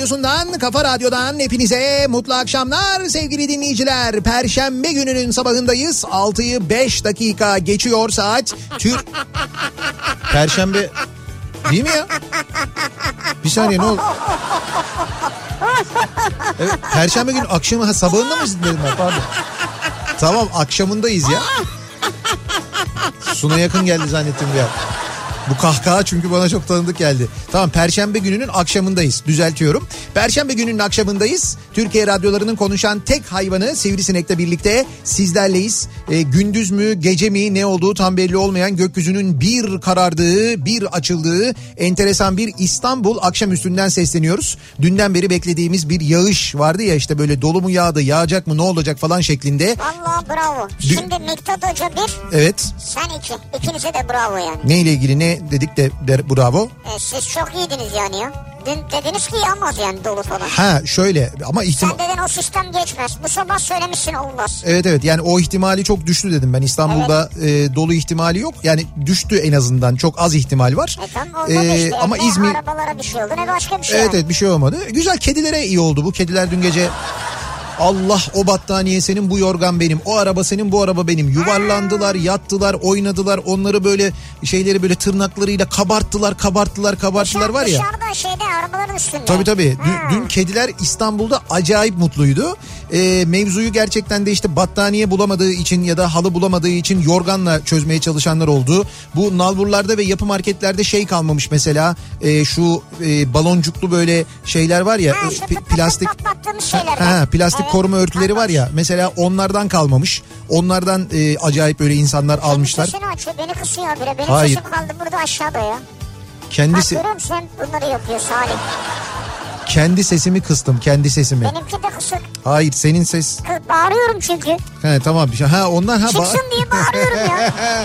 radyosundan, kafa radyodan hepinize mutlu akşamlar sevgili dinleyiciler. Perşembe gününün sabahındayız. 6'yı 5 dakika geçiyor saat. Tür... Perşembe... Değil mi ya? Bir saniye ne oldu? Evet, Perşembe günü akşamı ha, sabahında mı dedim ben pardon. Tamam akşamındayız ya. Suna yakın geldi zannettim ya. Bu kahkaha çünkü bana çok tanıdık geldi. Tamam Perşembe gününün akşamındayız. Düzeltiyorum. Perşembe gününün akşamındayız. Türkiye radyolarının konuşan tek hayvanı Sivrisinek'le birlikte sizlerleyiz. Ee, gündüz mü gece mi ne olduğu tam belli olmayan gökyüzünün bir karardığı bir açıldığı enteresan bir İstanbul akşamüstünden sesleniyoruz. Dünden beri beklediğimiz bir yağış vardı ya işte böyle dolu mu yağdı yağacak mı ne olacak falan şeklinde. Vallahi bravo. Şimdi Miktat Hoca bir, Evet sen iki. İkinize de bravo yani. neyle ilgili ne dedik de, de bravo. E, siz çok iyiydiniz yani ya. Dün dediniz ki yağmaz yani dolu falan. Ha şöyle ama ihtimal... Sen dedin o sistem geçmez. Bu sabah söylemişsin olmaz. Evet evet yani o ihtimali çok düştü dedim ben İstanbul'da e, dolu ihtimali yok yani düştü en azından çok az ihtimal var. E tamam olmadı E, işte. ama İzmir arabalara bir şey oldu ne başka bir şey. evet yani. evet bir şey olmadı. Güzel kedilere iyi oldu bu kediler dün gece Allah o battaniye senin bu yorgan benim o araba senin bu araba benim yuvarlandılar yattılar oynadılar onları böyle şeyleri böyle tırnaklarıyla kabarttılar kabarttılar kabarttılar var ya. Dışarıda şeyde arabaların üstünde. Tabii tabii. Dün, Ha. dün kediler İstanbul'da acayip mutluydu. Ee, mevzuyu gerçekten de işte battaniye bulamadığı için ya da halı bulamadığı için yorganla çözmeye çalışanlar oldu. Bu nalburlarda ve yapı marketlerde şey kalmamış mesela e, şu e, baloncuklu böyle şeyler var ya Ha, e, plastik patlattığımız Ha, plastik Evet, koruma örtüleri var ya mesela onlardan kalmamış. Onlardan e, acayip böyle insanlar almışlar. Sesini açıyor beni kısıyor bile. Benim Hayır. sesim kaldı burada aşağıda ya. Bak Kendisi görüyor musun sen bunları yapıyor Salih. kendi sesimi kıstım kendi sesimi. Benimki de kısık. Hayır senin ses Kı- Bağırıyorum çünkü. He tamam. Ha ondan ha. ba- Çıksın diye bağırıyorum ya.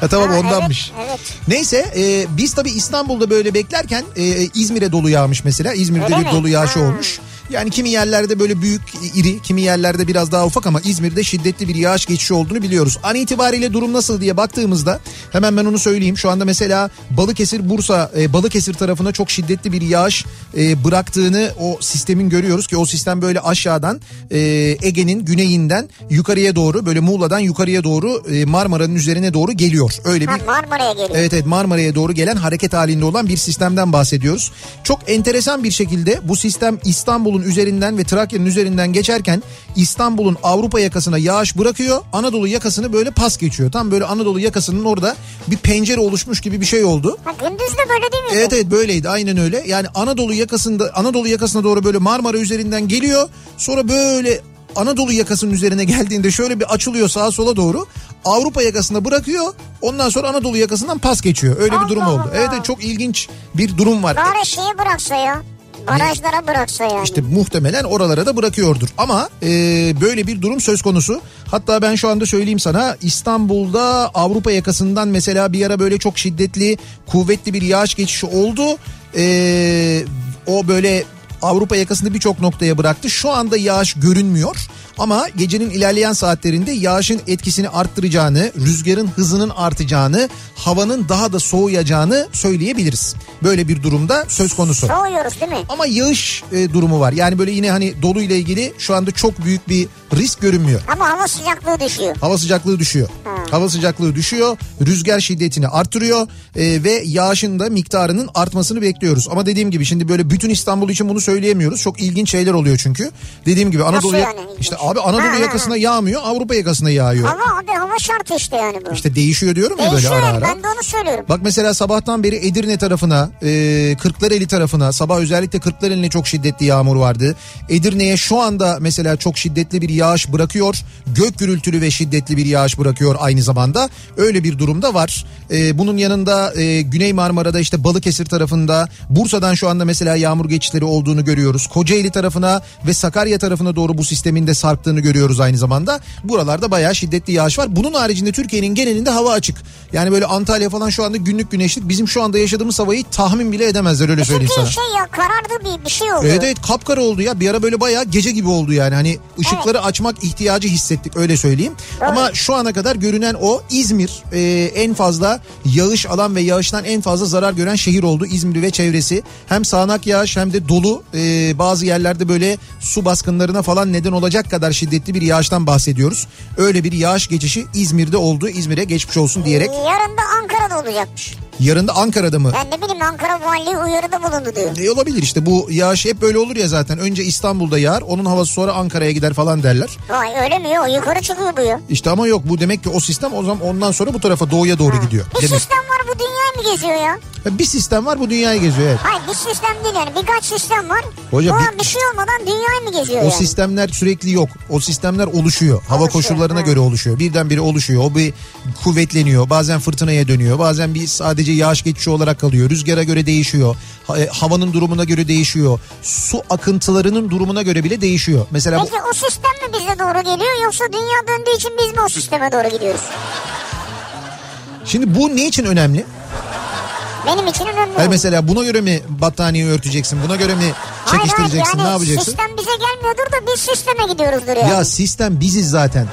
ha tamam Ha, ondanmış. Evet, evet. Neyse e, biz tabii İstanbul'da böyle beklerken e, İzmir'e dolu yağmış mesela. İzmir'de Öyle bir mi? dolu yağışı Ha. olmuş. Yani kimi yerlerde böyle büyük iri, kimi yerlerde biraz daha ufak ama İzmir'de şiddetli bir yağış geçişi olduğunu biliyoruz. An itibariyle durum nasıl diye baktığımızda hemen ben onu söyleyeyim. Şu anda mesela Balıkesir, Bursa, e, Balıkesir tarafına çok şiddetli bir yağış e, bıraktığını o sistemin görüyoruz ki o sistem böyle aşağıdan e, Ege'nin güneyinden yukarıya doğru böyle Muğla'dan yukarıya doğru e, Marmara'nın üzerine doğru geliyor. Öyle Ha, bir Marmara'ya geliyor. Evet evet Marmara'ya doğru gelen hareket halinde olan bir sistemden bahsediyoruz. Çok enteresan bir şekilde bu sistem İstanbul'un üzerinden ve Trakya'nın üzerinden geçerken İstanbul'un Avrupa yakasına yağış bırakıyor. Anadolu yakasını böyle pas geçiyor. Tam böyle Anadolu yakasının orada bir pencere oluşmuş gibi bir şey oldu. Ha, gündüz de böyle değil miydi? Evet evet böyleydi aynen öyle. Yani Anadolu yakasında Anadolu yakasına doğru böyle Marmara üzerinden geliyor. Sonra böyle Anadolu yakasının üzerine geldiğinde şöyle bir açılıyor sağa sola doğru. Avrupa yakasında bırakıyor. Ondan sonra Anadolu yakasından pas geçiyor. Öyle bir durum Allah oldu. Allah. Evet evet çok ilginç bir durum var. Bari şeyi bıraksa ya. Barajlara bıraksa yani. İşte muhtemelen oralara da bırakıyordur. Ama e, böyle bir durum söz konusu. Hatta ben şu anda söyleyeyim sana İstanbul'da Avrupa yakasından mesela bir ara böyle çok şiddetli kuvvetli bir yağış geçişi oldu. E, o böyle Avrupa yakasında birçok noktaya bıraktı. Şu anda yağış görünmüyor. Ama gecenin ilerleyen saatlerinde yağışın etkisini arttıracağını, rüzgarın hızının artacağını, havanın daha da soğuyacağını söyleyebiliriz. Böyle bir durumda söz konusu. Soğuyoruz değil mi? Ama yağış e, durumu var. Yani böyle yine hani dolu ile ilgili şu anda çok büyük bir risk görünmüyor. Ama hava sıcaklığı düşüyor. Hava sıcaklığı düşüyor. Hava sıcaklığı düşüyor. Rüzgar şiddetini artırıyor e, ve yağışın da miktarının artmasını bekliyoruz. Ama dediğim gibi şimdi böyle bütün İstanbul için bunu söyleyemiyoruz. Çok ilginç şeyler oluyor çünkü. Dediğim gibi Anadolu yani işte abi Anadolu Ha, ha, yakasına yağmıyor, Avrupa yakasına yağıyor. Hava abi hava şart işte yani bu. İşte değişiyor diyorum ya böyle Değişiyor ara yani ara. ben de onu söylüyorum. Bak mesela sabahtan beri Edirne tarafına, e, Kırklareli tarafına, sabah özellikle Kırklareli'ne çok şiddetli yağmur vardı. Edirne'ye şu anda mesela çok şiddetli bir yağış bırakıyor. Gök gürültülü ve şiddetli bir yağış bırakıyor aynı zamanda. Öyle bir durumda var. E, bunun yanında e, Güney Marmara'da işte Balıkesir tarafında, Bursa'dan şu anda mesela yağmur geçişleri olduğunu görüyoruz. Kocaeli tarafına ve Sakarya tarafına doğru bu sistemin de sarktığını görüyoruz aynı zamanda. Buralarda bayağı şiddetli yağış var. Bunun haricinde Türkiye'nin genelinde hava açık. Yani böyle Antalya falan şu anda günlük güneşlik. Bizim şu anda yaşadığımız havayı tahmin bile edemezler öyle söyleyeyim sana. Şey ya karardı bir, bir şey oluyor. Evet evet kapkara oldu ya bir ara böyle bayağı gece gibi oldu yani hani ışıkları açmak ihtiyacı hissettik öyle söyleyeyim. Ama şu ana kadar görünen o İzmir e, en fazla yağış alan ve yağıştan en fazla zarar gören şehir oldu İzmir ve çevresi. Hem sağanak yağış hem de dolu e, bazı yerlerde böyle su baskınlarına falan neden olacak kadar şiddetli bir yağıştan bahsediyoruz. Öyle bir yağış geçişi İzmir'de oldu İzmir'e geçmiş olsun diyerek Yarın da Ankara'da olacakmış. Yarın da Ankara'da mı? Ben ne bileyim Ankara Valiliği uyarıda bulundu diyor. E olabilir işte bu yağış hep böyle olur ya zaten. Önce İstanbul'da yağar onun havası sonra Ankara'ya gider falan derler. Vay öyle mi ya? Yukarı çıkıyor bu ya. İşte ama yok bu demek ki o sistem o zaman ondan sonra bu tarafa doğuya doğru gidiyor. Bir Demek. sistem var bu dünyayı mı geziyor ya? Ha, Bir sistem var bu dünyayı geziyor evet. Hayır bir sistem değil yani birkaç sistem var. Hocam, bu bir- bir... şey olmadan dünyayı mı geziyor O yani? sistemler sürekli yok. O sistemler oluşuyor. Hava Oluşuyor, koşullarına ha. göre oluşuyor. Birdenbire oluşuyor. O bir kuvvetleniyor. Bazen fırtınaya dönüyor. Bazen bir sadece yağış geçişi olarak kalıyor. Rüzgara göre değişiyor. E, Havanın durumuna göre değişiyor. Su akıntılarının durumuna göre bile değişiyor. Mesela bu, Peki o sistem mi bize doğru geliyor yoksa dünya döndüğü için biz mi o sisteme doğru gidiyoruz? şimdi bu ne için önemli? Benim için önemli. Hayır mesela buna göre mi battaniye örteceksin? Buna göre mi Hayır, çekiştireceksin? hayır, ne yani yapacaksın? Sistem bize gelmiyordur da biz sisteme gidiyoruzdur yani. Ya sistem biziz zaten.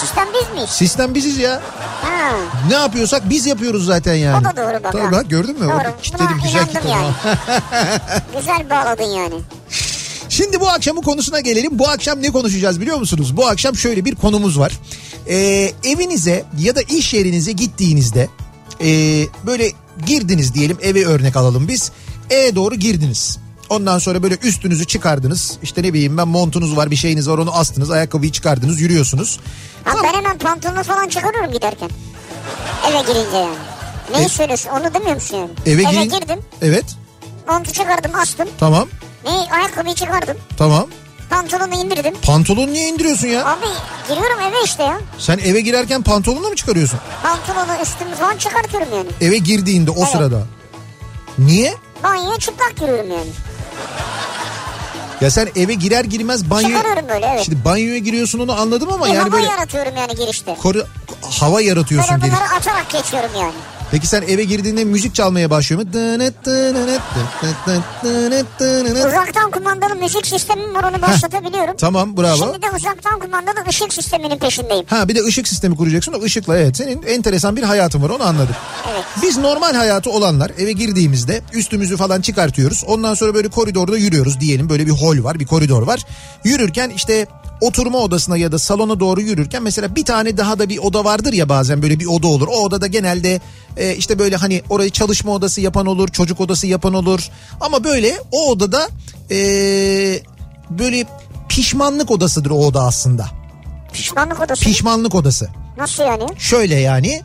Sistem biz miyiz? Sistem biziz ya. Ha. Ne yapıyorsak biz yapıyoruz zaten yani. O da doğru bak Tabii bak gördün mü? Doğru. Orada Kitledim Buna güzel kitledim. yani. Güzel bağladın yani. Şimdi bu akşamın konusuna gelelim. Bu akşam ne konuşacağız biliyor musunuz? Bu akşam şöyle bir konumuz var. Ee, evinize ya da iş yerinize gittiğinizde ee, böyle girdiniz diyelim eve örnek alalım biz. Eve doğru girdiniz. Ondan sonra böyle üstünüzü çıkardınız. İşte ne bileyim ben montunuz var bir şeyiniz var onu astınız. Ayakkabıyı çıkardınız yürüyorsunuz. Ha, Tam- ben hemen pantolonu falan çıkarıyorum giderken. Eve girince yani. Neyi E- söylüyorsun onu demiyor musun yani? Eve, Eve girin- girdim. Evet Montu çıkardım astım. tamam Neyi ayakkabıyı çıkardım. tamam. Pantolonu indirdim. Pantolonu niye indiriyorsun ya? Abi giriyorum eve işte ya. Sen eve girerken pantolonunu mu çıkarıyorsun? Pantolonu üstümü falan çıkartıyorum yani. Eve girdiğinde o Evet. sırada. Niye? Banyoya çıplak giriyorum yani. Ya sen eve girer girmez banyo... Çıkarıyorum böyle evet. Şimdi banyoya giriyorsun onu anladım ama Bir yani hava böyle yaratıyorum yani girişte. koru, hava yaratıyorsun Böyle geri. bunları atarak geçiyorum yani. Peki sen eve girdiğinde müzik çalmaya başlıyor mu? Uzaktan kumandalı müzik sistemim var onu başlatabiliyorum. Tamam bravo. Şimdi de uzaktan kumandalı ışık sisteminin peşindeyim. Ha bir de ışık sistemi kuracaksın. O ışıkla evet senin enteresan bir hayatın var onu anladım. Evet. Biz normal hayatı olanlar eve girdiğimizde üstümüzü falan çıkartıyoruz. Ondan sonra böyle koridorda yürüyoruz diyelim. Böyle bir hol var bir koridor var. Yürürken işte oturma odasına ya da salona doğru yürürken mesela bir tane daha da bir oda vardır ya bazen böyle bir oda olur. O odada genelde e, işte böyle hani orayı çalışma odası yapan olur, çocuk odası yapan olur. Ama böyle o odada e, böyle pişmanlık odasıdır o oda aslında. Pişmanlık odası. Pişmanlık odası. Nasıl yani? Şöyle yani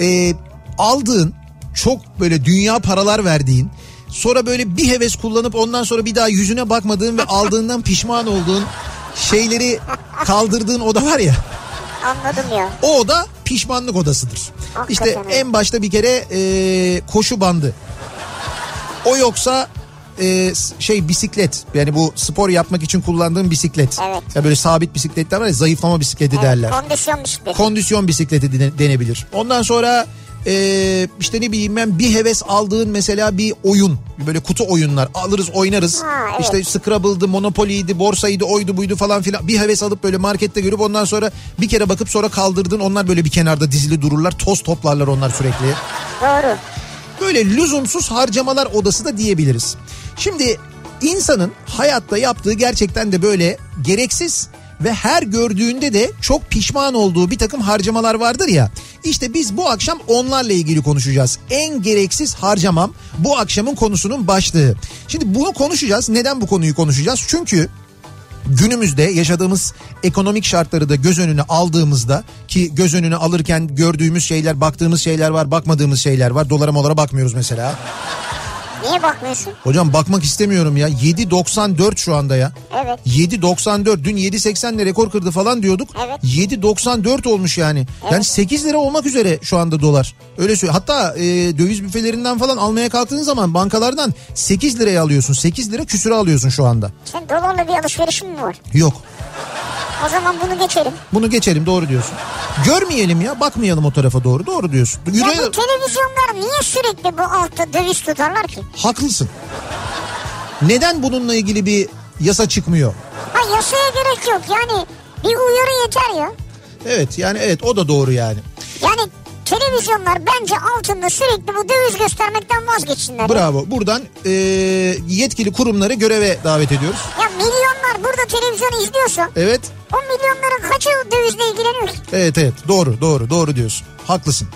e, aldığın çok böyle dünya paralar verdiğin sonra böyle bir heves kullanıp ondan sonra bir daha yüzüne bakmadığın ve aldığından pişman olduğun şeyleri kaldırdığın oda var ya Anladım ya. o oda pişmanlık odasıdır. Hakikaten İşte öyle. en başta bir kere e, koşu bandı. O yoksa e, şey bisiklet yani bu spor yapmak için kullandığım bisiklet. Evet. Ya böyle sabit bisikletler var ya zayıflama bisikleti Evet, derler. Kondisyon bisikleti. Kondisyon bisikleti dene- denebilir. Ondan sonra e, işte ne bileyim ben bir heves aldığın mesela bir oyun böyle kutu oyunlar alırız oynarız. Ha, evet. İşte Scrabble'dı, Monopoly'ydi, borsaydı, oydu buydu falan filan. Bir heves alıp böyle markette görüp ondan sonra bir kere bakıp sonra kaldırdın. Onlar böyle bir kenarda dizili dururlar. Toz toplarlar onlar sürekli. Doğru. Böyle lüzumsuz harcamalar odası da diyebiliriz. Şimdi insanın hayatta yaptığı gerçekten de böyle gereksiz ve her gördüğünde de çok pişman olduğu bir takım harcamalar vardır ya. İşte biz bu akşam onlarla ilgili konuşacağız. En gereksiz harcamam bu akşamın konusunun başlığı. Şimdi bunu konuşacağız. Neden bu konuyu konuşacağız? Çünkü günümüzde yaşadığımız ekonomik şartları da göz önüne aldığımızda ki göz önüne alırken gördüğümüz şeyler, baktığımız şeyler var, bakmadığımız şeyler var. Dolara molara bakmıyoruz mesela. Niye bakmıyorsun? Hocam bakmak istemiyorum ya. 7.94 şu anda ya. Evet. 7.94 dün 7.80 ile rekor kırdı falan diyorduk. Evet. 7.94 olmuş yani. Yani 8 lira olmak üzere şu anda dolar. Öyle söylüyor. Hatta e, döviz büfelerinden falan almaya kalktığın zaman bankalardan 8 liraya alıyorsun. 8 lira küsüre alıyorsun şu anda. Sen dolarla bir alışverişin mi var? Yok. O zaman bunu geçelim. Bunu geçelim doğru diyorsun. Görmeyelim ya bakmayalım o tarafa doğru doğru diyorsun. Ya Yüreğe... bu televizyonlar niye sürekli bu altta döviz tutarlar ki? Haklısın. Neden bununla ilgili bir yasa çıkmıyor? Ha yasaya gerek yok yani bir uyarı yeter ya. Evet yani evet o da doğru yani. Yani televizyonlar bence altında sürekli bu döviz göstermekten vazgeçsinler. Bravo. Buradan e, yetkili kurumları göreve davet ediyoruz. Ya milyonlar burada televizyonu izliyorsa Evet. o milyonların kaçı dövizle ilgileniyor? Evet evet doğru doğru doğru diyorsun. Haklısın.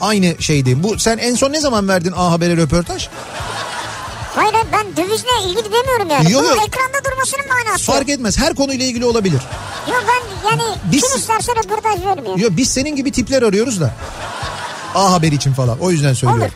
Aynı şeydi. Bu sen en son ne zaman verdin A Haber'e röportaj? Hayır hayır, ben dövizle ilgili demiyorum yani. Yok, Bu yok. ekranda durmasının manası. Fark etmez. Her konuyla ilgili olabilir. Yok ben yani Biz- kim isterse röportaj vermiyor. Yo, biz senin gibi tipler arıyoruz da. A Haber için falan. O yüzden söylüyorum.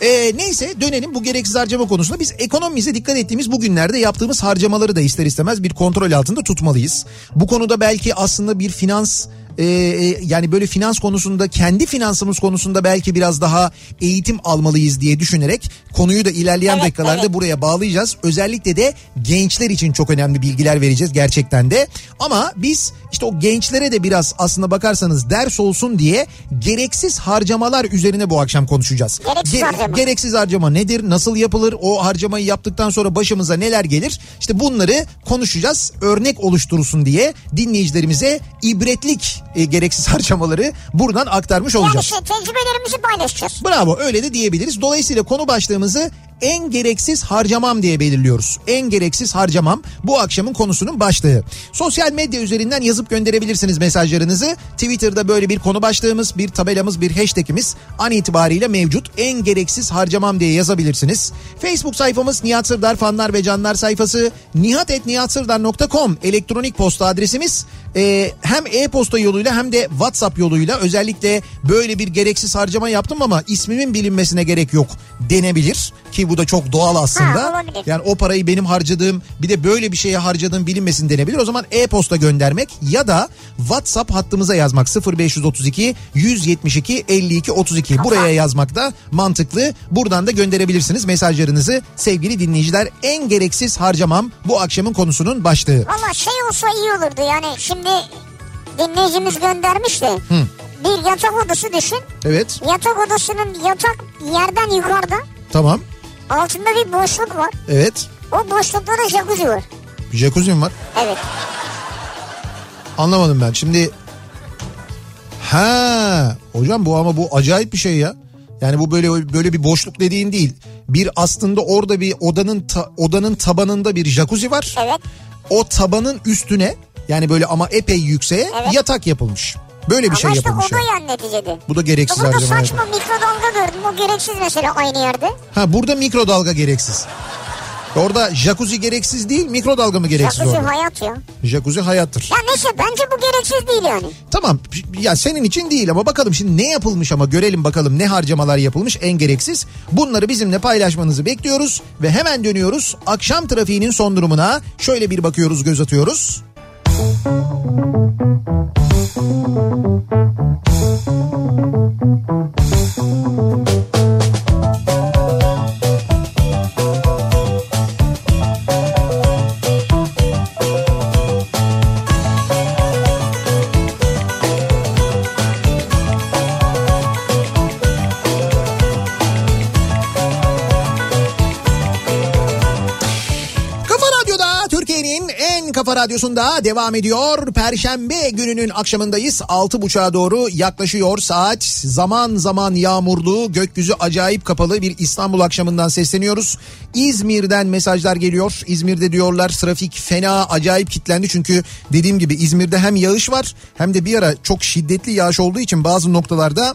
Ee, neyse dönelim bu gereksiz harcama konusunda. Biz ekonomimize dikkat ettiğimiz bugünlerde yaptığımız harcamaları da ister istemez bir kontrol altında tutmalıyız. Bu konuda belki aslında bir finans e, e, yani böyle finans konusunda kendi finansımız konusunda belki biraz daha eğitim almalıyız diye düşünerek konuyu da ilerleyen Evet, dakikalarda evet. buraya bağlayacağız. Özellikle de gençler için çok önemli bilgiler vereceğiz gerçekten de. Ama biz işte o gençlere de biraz aslında bakarsanız ders olsun diye gereksiz harcamalar üzerine bu akşam konuşacağız. Gereksiz harcama. Gereksiz harcama nedir? Nasıl yapılır? O harcamayı yaptıktan sonra başımıza neler gelir? İşte bunları konuşacağız. Örnek oluşturulsun diye dinleyicilerimize ibretlik e, gereksiz harcamaları buradan aktarmış Yani olacağız. işte tecrübelerimizi paylaşacağız. Bravo öyle de diyebiliriz. Dolayısıyla konu başlığımızı en gereksiz harcamam diye belirliyoruz. En gereksiz harcamam bu akşamın konusunun başlığı. Sosyal medya üzerinden yazıp gönderebilirsiniz mesajlarınızı. Twitter'da böyle bir konu başlığımız, bir tabelamız, bir hashtagimiz an itibariyle mevcut. En gereksiz harcamam diye yazabilirsiniz. Facebook sayfamız Nihat Sırdar fanlar ve canlar sayfası nihatetnihatsırdar.com elektronik posta adresimiz. Ee, hem e-posta yoluyla hem de WhatsApp yoluyla özellikle böyle bir gereksiz harcama yaptım ama ismimin bilinmesine gerek yok denebilir ki bu da çok doğal aslında. Ha, olabilir. yani o parayı benim harcadığım bir de böyle bir şeye harcadığım bilinmesin denebilir. O zaman e-posta göndermek ya da WhatsApp hattımıza yazmak 0532 172 52 32 buraya yazmak da mantıklı. Buradan da gönderebilirsiniz mesajlarınızı sevgili dinleyiciler. En gereksiz harcamam bu akşamın konusunun başlığı. Valla şey olsa iyi olurdu yani şimdi dinleyicimiz göndermiş de bir yatak odası düşün. Evet Yatak odasının yatak yerden yukarıda tamam altında bir boşluk var. evet O boşlukta da jacuzzi var. jacuzzi'm var. Evet. Anlamadım ben. Şimdi ha hocam bu ama bu acayip bir şey ya. Yani bu böyle böyle bir boşluk dediğin değil. Bir aslında orada bir odanın ta- odanın tabanında bir jacuzzi var. Evet. O tabanın üstüne yani böyle ama epey yükseğe Evet. yatak yapılmış. Böyle bir Ama şey işte yapılmış. o da yani. yani neticede. Bu da gereksiz Burada harcama. saçma mikrodalga gördüm. O gereksiz mesela aynı yerde. Ha burada mikrodalga gereksiz. Orada jacuzzi gereksiz değil mikrodalga mı gereksiz Jacuzzi orada? hayat ya. Jacuzzi hayattır. Ya neyse bence bu gereksiz değil yani. Tamam ya senin için değil ama bakalım şimdi ne yapılmış ama görelim bakalım ne harcamalar yapılmış en gereksiz. Bunları bizimle paylaşmanızı bekliyoruz ve hemen dönüyoruz. Akşam trafiğinin son durumuna şöyle bir bakıyoruz göz atıyoruz. Thank you. Radyosu'nda devam ediyor. Perşembe gününün akşamındayız. 6.30'a doğru yaklaşıyor saat. Zaman zaman yağmurlu, gökyüzü acayip kapalı bir İstanbul akşamından sesleniyoruz. İzmir'den mesajlar geliyor. İzmir'de diyorlar trafik fena, acayip kilitlendi. Çünkü dediğim gibi İzmir'de hem yağış var hem de bir ara çok şiddetli yağış olduğu için bazı noktalarda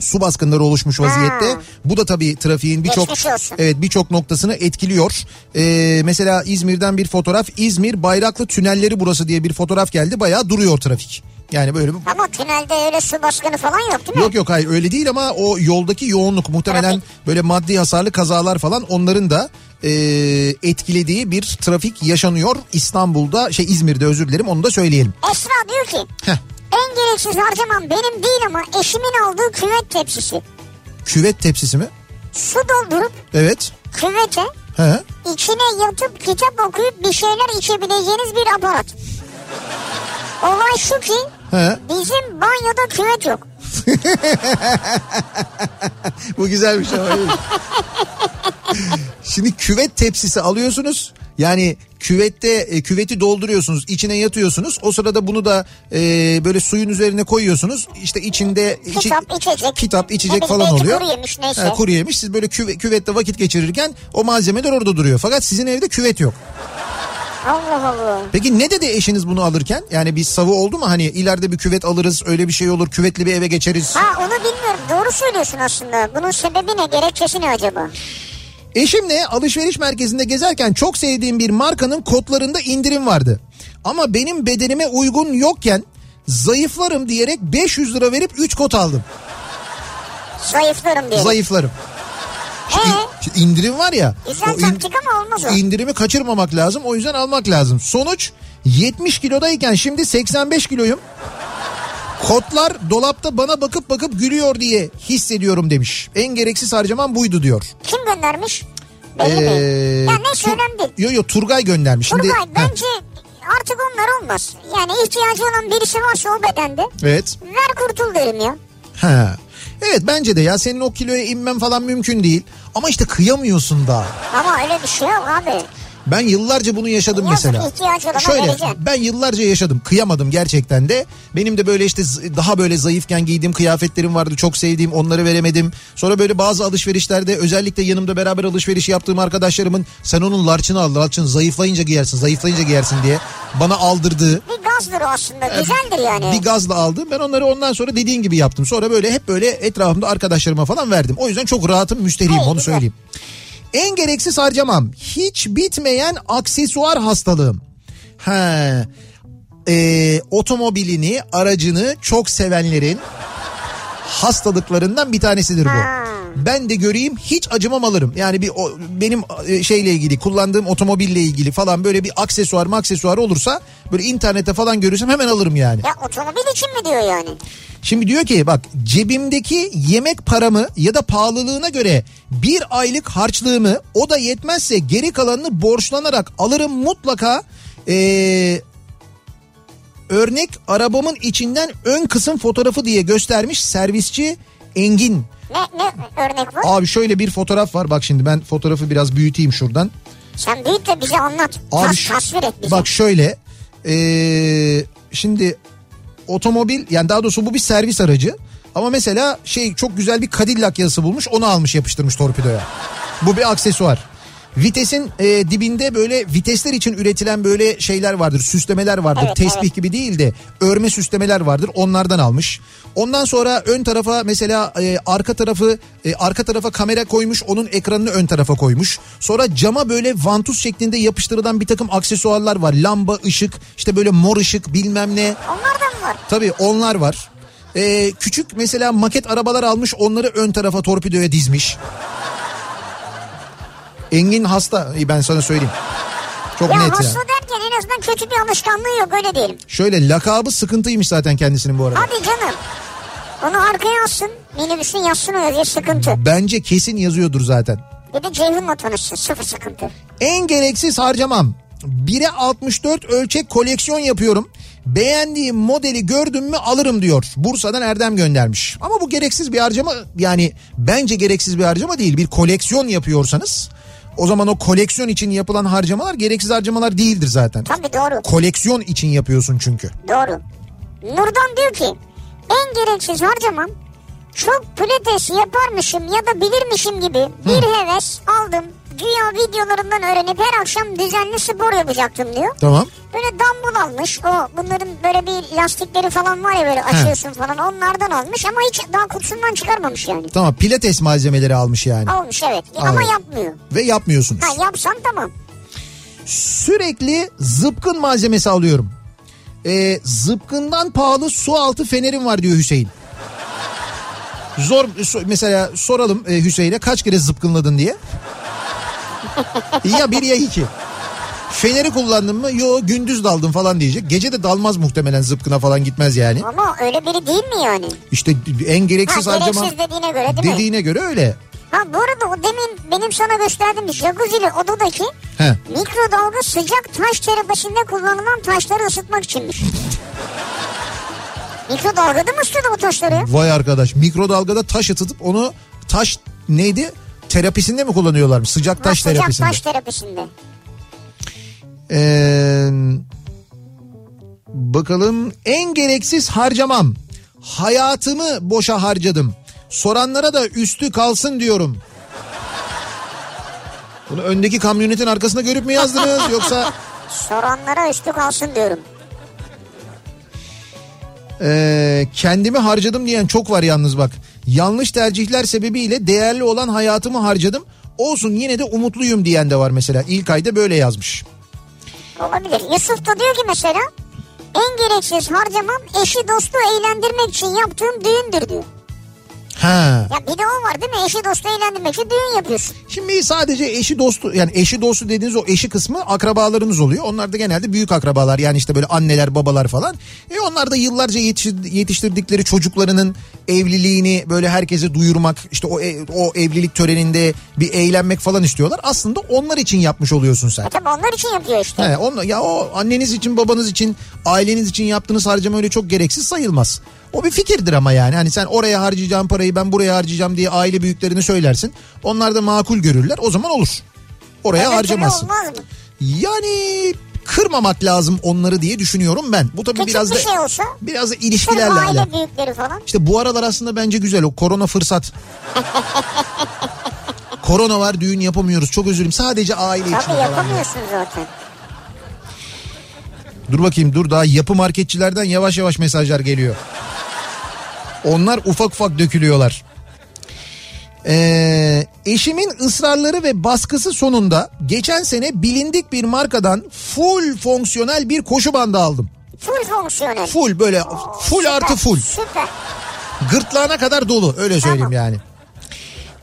su baskınları oluşmuş vaziyette. Ha. Bu da tabii trafiğin birçok evet birçok noktasını etkiliyor. Ee, mesela İzmir'den bir fotoğraf İzmir Bayraklı Tünelleri burası diye bir fotoğraf geldi. Bayağı duruyor trafik. Yani böyle bir Ama tünelde öyle su baskını falan yok değil mi? Yok yok hayır öyle değil ama o yoldaki yoğunluk muhtemelen Trafik. böyle maddi hasarlı kazalar falan onların da e, etkilediği bir trafik yaşanıyor İstanbul'da şey İzmir'de özür dilerim onu da söyleyelim. Esra diyor ki Heh, en gereksiz harcamam benim değil ama eşimin aldığı küvet tepsisi. küvet tepsisi mi? Su doldurup Evet. küvete He. içine yatıp kitap okuyup bir şeyler içebileceğiniz bir aparat. Olay şu ki He. bizim banyoda küvet yok. Bu güzelmiş ama. Şimdi küvet tepsisi alıyorsunuz. Yani küvette e, küveti dolduruyorsunuz, içine yatıyorsunuz. O sırada bunu da e, böyle suyun üzerine koyuyorsunuz. İşte içinde içi- Kitap, içecek. kitap, içecek Ne falan oluyor. kuru yemiş, neyse. Ha, kuru yemiş. Siz böyle küve- küvette vakit geçirirken o malzemeler orada duruyor. Fakat sizin evde küvet yok. Allah Allah. Peki ne dedi eşiniz bunu alırken? Yani bir savı oldu mu? Hani ileride bir küvet alırız, öyle bir şey olur, küvetli bir eve geçeriz. Ha onu bilmiyorum. Doğru söylüyorsun aslında. Bunun sebebi ne? Gerekçesi ne acaba? Eşimle alışveriş merkezinde gezerken çok sevdiğim bir markanın kodlarında indirim vardı. Ama benim bedenime uygun yokken zayıflarım diyerek 500 lira verip 3 kod aldım. Zayıflarım diye. Zayıflarım. Ee? Şimdi indirim var ya. Güzel taktik ama olmaz o. indirimi kaçırmamak lazım. O yüzden almak lazım. Sonuç 70 kilodayken şimdi 85 kiloyum. Kodlar dolapta bana bakıp bakıp gülüyor diye hissediyorum demiş. En gereksiz harcamam buydu diyor. Kim göndermiş? Belli Ee, değil. Ya neyse Tur- önemli değil. Yo yo Turgay göndermiş. Şimdi, Turgay Heh, bence artık onlar olmaz. Yani ihtiyacı olan birisi varsa o bedende evet. ver kurtul derim ya. Ha. Evet bence de ya senin o kiloya inmen falan mümkün değil. Ama işte kıyamıyorsun da. Ama öyle bir şey yok abi. Ben yıllarca bunu yaşadım Yazık, mesela. Şöyle vereceksin. ben yıllarca yaşadım. Kıyamadım gerçekten de. Benim de böyle işte daha böyle zayıfken giydiğim kıyafetlerim vardı. Çok sevdiğim onları veremedim. Sonra böyle bazı alışverişlerde özellikle yanımda beraber alışveriş yaptığım arkadaşlarımın sen onun larçını al larçını zayıflayınca giyersin zayıflayınca giyersin diye bana aldırdığı Bir gazdır o aslında. Güzeldir yani. bir gazla aldım. Ben onları ondan sonra dediğin gibi yaptım. Sonra böyle hep böyle etrafımda arkadaşlarıma falan verdim. O yüzden çok rahatım, müşteriyim Hey, onu güzel. söyleyeyim. En gereksiz harcamam hiç bitmeyen aksesuar hastalığım. He. Ee, otomobilini, aracını çok sevenlerin hastalıklarından bir tanesidir bu. Ben de göreyim hiç acımam alırım. Yani bir o, benim e, şeyle ilgili kullandığım otomobille ilgili falan böyle bir aksesuar mı aksesuar olursa böyle internette falan görürsem hemen alırım yani. Ya otomobil için mi diyor yani? Şimdi diyor ki bak cebimdeki yemek paramı ya da pahalılığına göre bir aylık harçlığımı o da yetmezse geri kalanını borçlanarak alırım mutlaka. Ee, örnek arabamın içinden ön kısım fotoğrafı diye göstermiş servisçi Engin. Ne, ne örnek var? Abi şöyle bir fotoğraf var bak şimdi ben fotoğrafı biraz büyüteyim şuradan. Sen büyüt de bize anlat. Abi Tas, tasvir et bize. Bak şöyle ee, şimdi otomobil yani daha doğrusu bu bir servis aracı ama mesela şey çok güzel bir Cadillac yazısı bulmuş onu almış yapıştırmış torpidoya. Bu bir aksesuar. Vitesin e, dibinde böyle vitesler için üretilen böyle şeyler vardır, süslemeler vardır. Evet, Tesbih evet. gibi değil de örme süslemeler vardır. Onlardan almış. Ondan sonra ön tarafa mesela e, arka tarafı e, arka tarafa kamera koymuş. Onun ekranını ön tarafa koymuş. Sonra cama böyle vantuz şeklinde yapıştırılan bir takım aksesuarlar var. Lamba, ışık, işte böyle mor ışık bilmem ne. Onlardan var? Tabii onlar var. E, küçük mesela maket arabalar almış onları ön tarafa torpidoya dizmiş. Engin hasta ben sana söyleyeyim. Çok Ya net hasta yani. derken en azından kötü bir alışkanlığı yok öyle diyelim. Şöyle lakabı sıkıntıymış zaten kendisinin bu arada. Hadi canım. Onu arkaya yazsın. Minibüsün yazsın o yazıyor sıkıntı. Bence kesin yazıyordur zaten. Bir de Ceyhun'la tanışsın sıfır sıkıntı. En gereksiz harcamam. 1'e 64 ölçek koleksiyon yapıyorum. Beğendiğim modeli gördüm mü alırım diyor. Bursa'dan Erdem göndermiş. Ama bu gereksiz bir harcama yani bence gereksiz bir harcama değil. Bir koleksiyon yapıyorsanız O zaman o koleksiyon için yapılan harcamalar gereksiz harcamalar değildir zaten. Tabii doğru. Koleksiyon için yapıyorsun çünkü. Doğru. Nurdan diyor ki en gereksiz harcamam çok pilates yaparmışım ya da bilirmişim gibi bir heves aldım. Güya videolarından öğrenip her akşam düzenli spor yapacaktım diyor. Tamam. Böyle dumbbell almış. O bunların böyle bir lastikleri falan var ya böyle açıyorsun falan onlardan almış ama hiç daha kutusundan çıkarmamış yani. Tamam pilates malzemeleri almış yani. Almış evet ama Anladım. yapmıyor. Ve yapmıyorsunuz. Ha yapsan tamam. Sürekli zıpkın malzemesi alıyorum. Ee, zıpkından pahalı su altı fenerim var diyor Hüseyin. Zor mesela soralım e, Hüseyin'e kaç kere zıpkınladın diye. Ya bir ya iki. Feneri kullandın mı? Yo gündüz daldım falan diyecek. Gece de dalmaz muhtemelen zıpkına falan gitmez yani. Ama öyle biri değil mi yani? İşte en gereksiz Ha harcama gereksiz dediğine göre değil mi? dediğine göre öyle. Ha bu arada o demin benim sana gösterdiğim jacuzzi'li odadaki He. mikrodalga sıcak taş terapisinde kullanılan taşları ısıtmak içinmiş. Mikrodalgada mı ısıtıyordu bu taşları? Vay arkadaş mikrodalgada taş ıtıtıp onu taş neydi? Terapisinde mi kullanıyorlarmış? Sıcak Ha, taş sıcak terapisinde. taş terapisinde. Ee, bakalım en gereksiz harcamam. Hayatımı boşa harcadım. Soranlara da üstü kalsın diyorum. Bunu öndeki kamyonetin arkasında görüp mü yazdınız yoksa Soranlara üstü kalsın diyorum. Ee, kendimi harcadım diyen çok var yalnız bak. Yanlış tercihler sebebiyle değerli olan hayatımı harcadım. Olsun yine de umutluyum diyen de var mesela. İlk ayda böyle yazmış. Olabilir. Yusuf da diyor ki mesela en gereksiz harcamam eşi dostu eğlendirmek için yaptığım düğündür diyor. Ha. Ya bir de o var değil mi? Eşi dostu eğlendirmek için düğün yapıyorsun. Şimdi sadece eşi dostu yani eşi dostu dediğiniz o eşi kısmı akrabalarımız oluyor. Onlar da genelde büyük akrabalar yani işte böyle anneler babalar falan. E onlar da yıllarca yetiştir- yetiştirdikleri çocuklarının evliliğini böyle herkese duyurmak işte o e- o evlilik töreninde bir eğlenmek falan istiyorlar. Aslında onlar için yapmış oluyorsun sen. E tabi onlar için yapıyor işte. He, onla, ya o anneniz için babanız için aileniz için yaptığınız harcama öyle çok gereksiz sayılmaz. O bir fikirdir ama yani hani sen oraya harcayacağım parayı ben buraya harcayacağım diye aile büyüklerine söylersin. Onlar da makul görürler o zaman olur. Oraya türlü harcamazsın. Yani kırmamak lazım onları diye düşünüyorum ben. Bu tabii Küçük biraz da bir şey olsa. biraz da Sırf ilişkilerle aile alakalı. büyükleri falan. İşte bu aralar aslında bence güzel o korona fırsat. korona var düğün yapamıyoruz çok özür dilerim. Sadece aile için. Tabii falan. yapamıyorsun zaten. Dur bakayım dur daha yapı marketçilerden yavaş yavaş mesajlar geliyor. Onlar ufak ufak dökülüyorlar. Ee, eşimin ısrarları ve baskısı sonunda geçen sene bilindik bir markadan full fonksiyonel bir koşu bandı aldım. Full fonksiyonel. Full böyle full Süper, artı full. Süper. Gırtlağına kadar dolu öyle söyleyeyim Tamam. yani.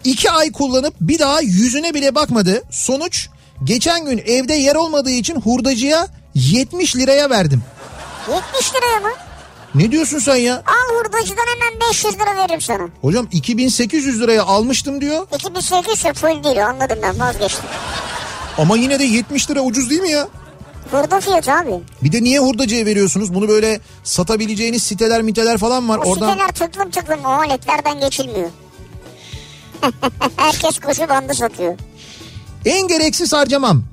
İki ay kullanıp bir daha yüzüne bile bakmadı. Sonuç geçen gün evde yer olmadığı için hurdacıya 70 liraya verdim. 70 liraya mı? Ne diyorsun sen ya? Al hurdacıdan hemen 500 lira veririm sana. Hocam 2800 liraya almıştım diyor 2800 ise full değil anladım ben vazgeçtim. ama yine de 70 lira ucuz değil mi ya? Hurda fiyatı abi. Bir de niye hurdacıya veriyorsunuz? Bunu böyle satabileceğiniz siteler miteler falan var. O Oradan siteler tıklım tıklım o aletlerden geçilmiyor. Herkes koşu bandı satıyor. en gereksiz harcamam.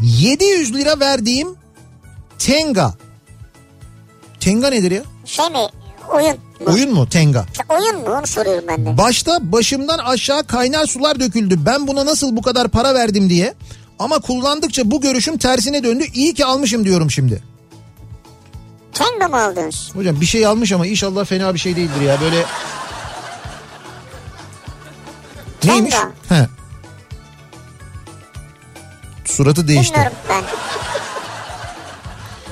700 lira verdiğim Tenga. Tenga nedir ya? Şey mi oyun mu? Oyun mu Tenga? Oyun mu onu soruyorum ben de. Başta başımdan aşağı kaynar sular döküldü. Ben buna nasıl bu kadar para verdim diye. Ama kullandıkça bu görüşüm tersine döndü. İyi ki almışım diyorum şimdi. Tenga mı aldınız? Hocam bir şey almış ama inşallah fena bir şey değildir ya. Böyle Neymiş? Tenga. He. Suratı değişti. Bilmiyorum ben.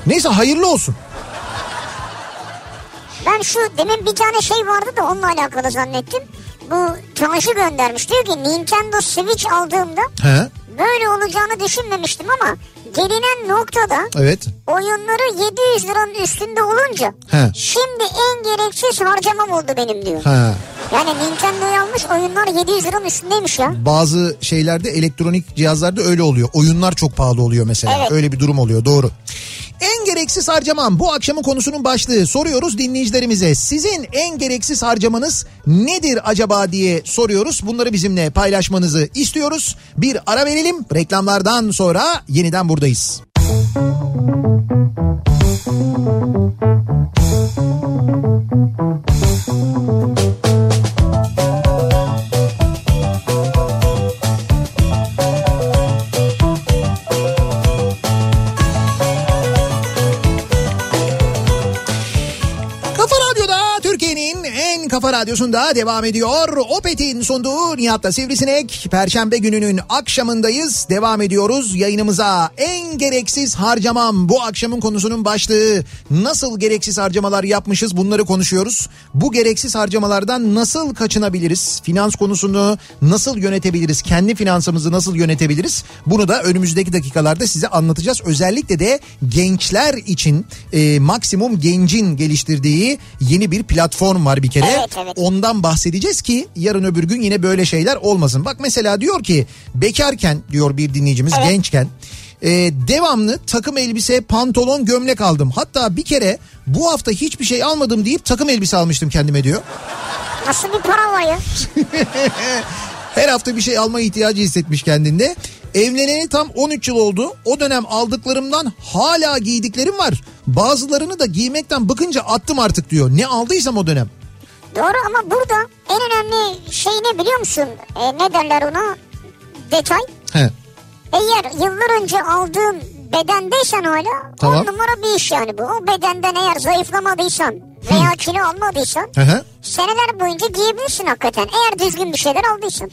Neyse hayırlı olsun. Ben şu demin bir tane şey vardı da onunla alakalı zannettim. Bu Tanju göndermiş. Diyor ki Nintendo Switch aldığımda He. böyle olacağını düşünmemiştim ama gelinen noktada Evet. oyunları 700 liranın üstünde olunca He. şimdi en gereksiz harcamam oldu benim diyor. He. Yani Nintendo'yu almış oyunlar 700 liranın üstündeymiş ya. Bazı şeylerde elektronik cihazlarda öyle oluyor. Oyunlar çok pahalı oluyor mesela. Evet. Öyle bir durum oluyor doğru. En gereksiz harcamam bu akşamın konusunun başlığı. Soruyoruz dinleyicilerimize. Sizin en gereksiz harcamanız nedir acaba diye soruyoruz. Bunları bizimle paylaşmanızı istiyoruz. Bir ara verelim. Reklamlardan sonra yeniden buradayız. Kafa radyosunda devam ediyor. Opet'in sunduğu Nihat'la Sivrisinek. Perşembe gününün akşamındayız. Devam ediyoruz yayınımıza. En gereksiz harcamam bu akşamın konusunun başlığı. Nasıl gereksiz harcamalar yapmışız bunları konuşuyoruz. Bu gereksiz harcamalardan nasıl kaçınabiliriz? Finans konusunu nasıl yönetebiliriz? Kendi finansımızı nasıl yönetebiliriz? Bunu da önümüzdeki dakikalarda size anlatacağız. Özellikle de gençler için e, maksimum gencin geliştirdiği yeni bir platform var bir kere. Evet, evet. Ondan bahsedeceğiz ki yarın öbür gün yine böyle şeyler olmasın. Bak mesela diyor ki bekarken diyor bir dinleyicimiz Evet. gençken e, devamlı takım elbise, pantolon, gömlek aldım. Hatta bir kere bu hafta hiçbir şey almadım deyip takım elbise almıştım kendime diyor. Nasıl bir para var ya? Her hafta bir şey alma ihtiyacı hissetmiş kendinde. Evleneli tam 13 yıl oldu. O dönem aldıklarımdan hala giydiklerim var. Bazılarını da giymekten bıkınca attım artık diyor. Ne aldıysam o dönem. Doğru ama burada en önemli şey ne biliyor musun? E, ne derler ona? Detay. He. Eğer yıllar önce aldığın bedendeysen hala Tamam. on numara bir iş yani bu. O bedenden eğer zayıflamadıysan veya kilo almadıysan Hı hı. seneler boyunca giyebilirsin hakikaten. Eğer düzgün bir şeyler aldıysan.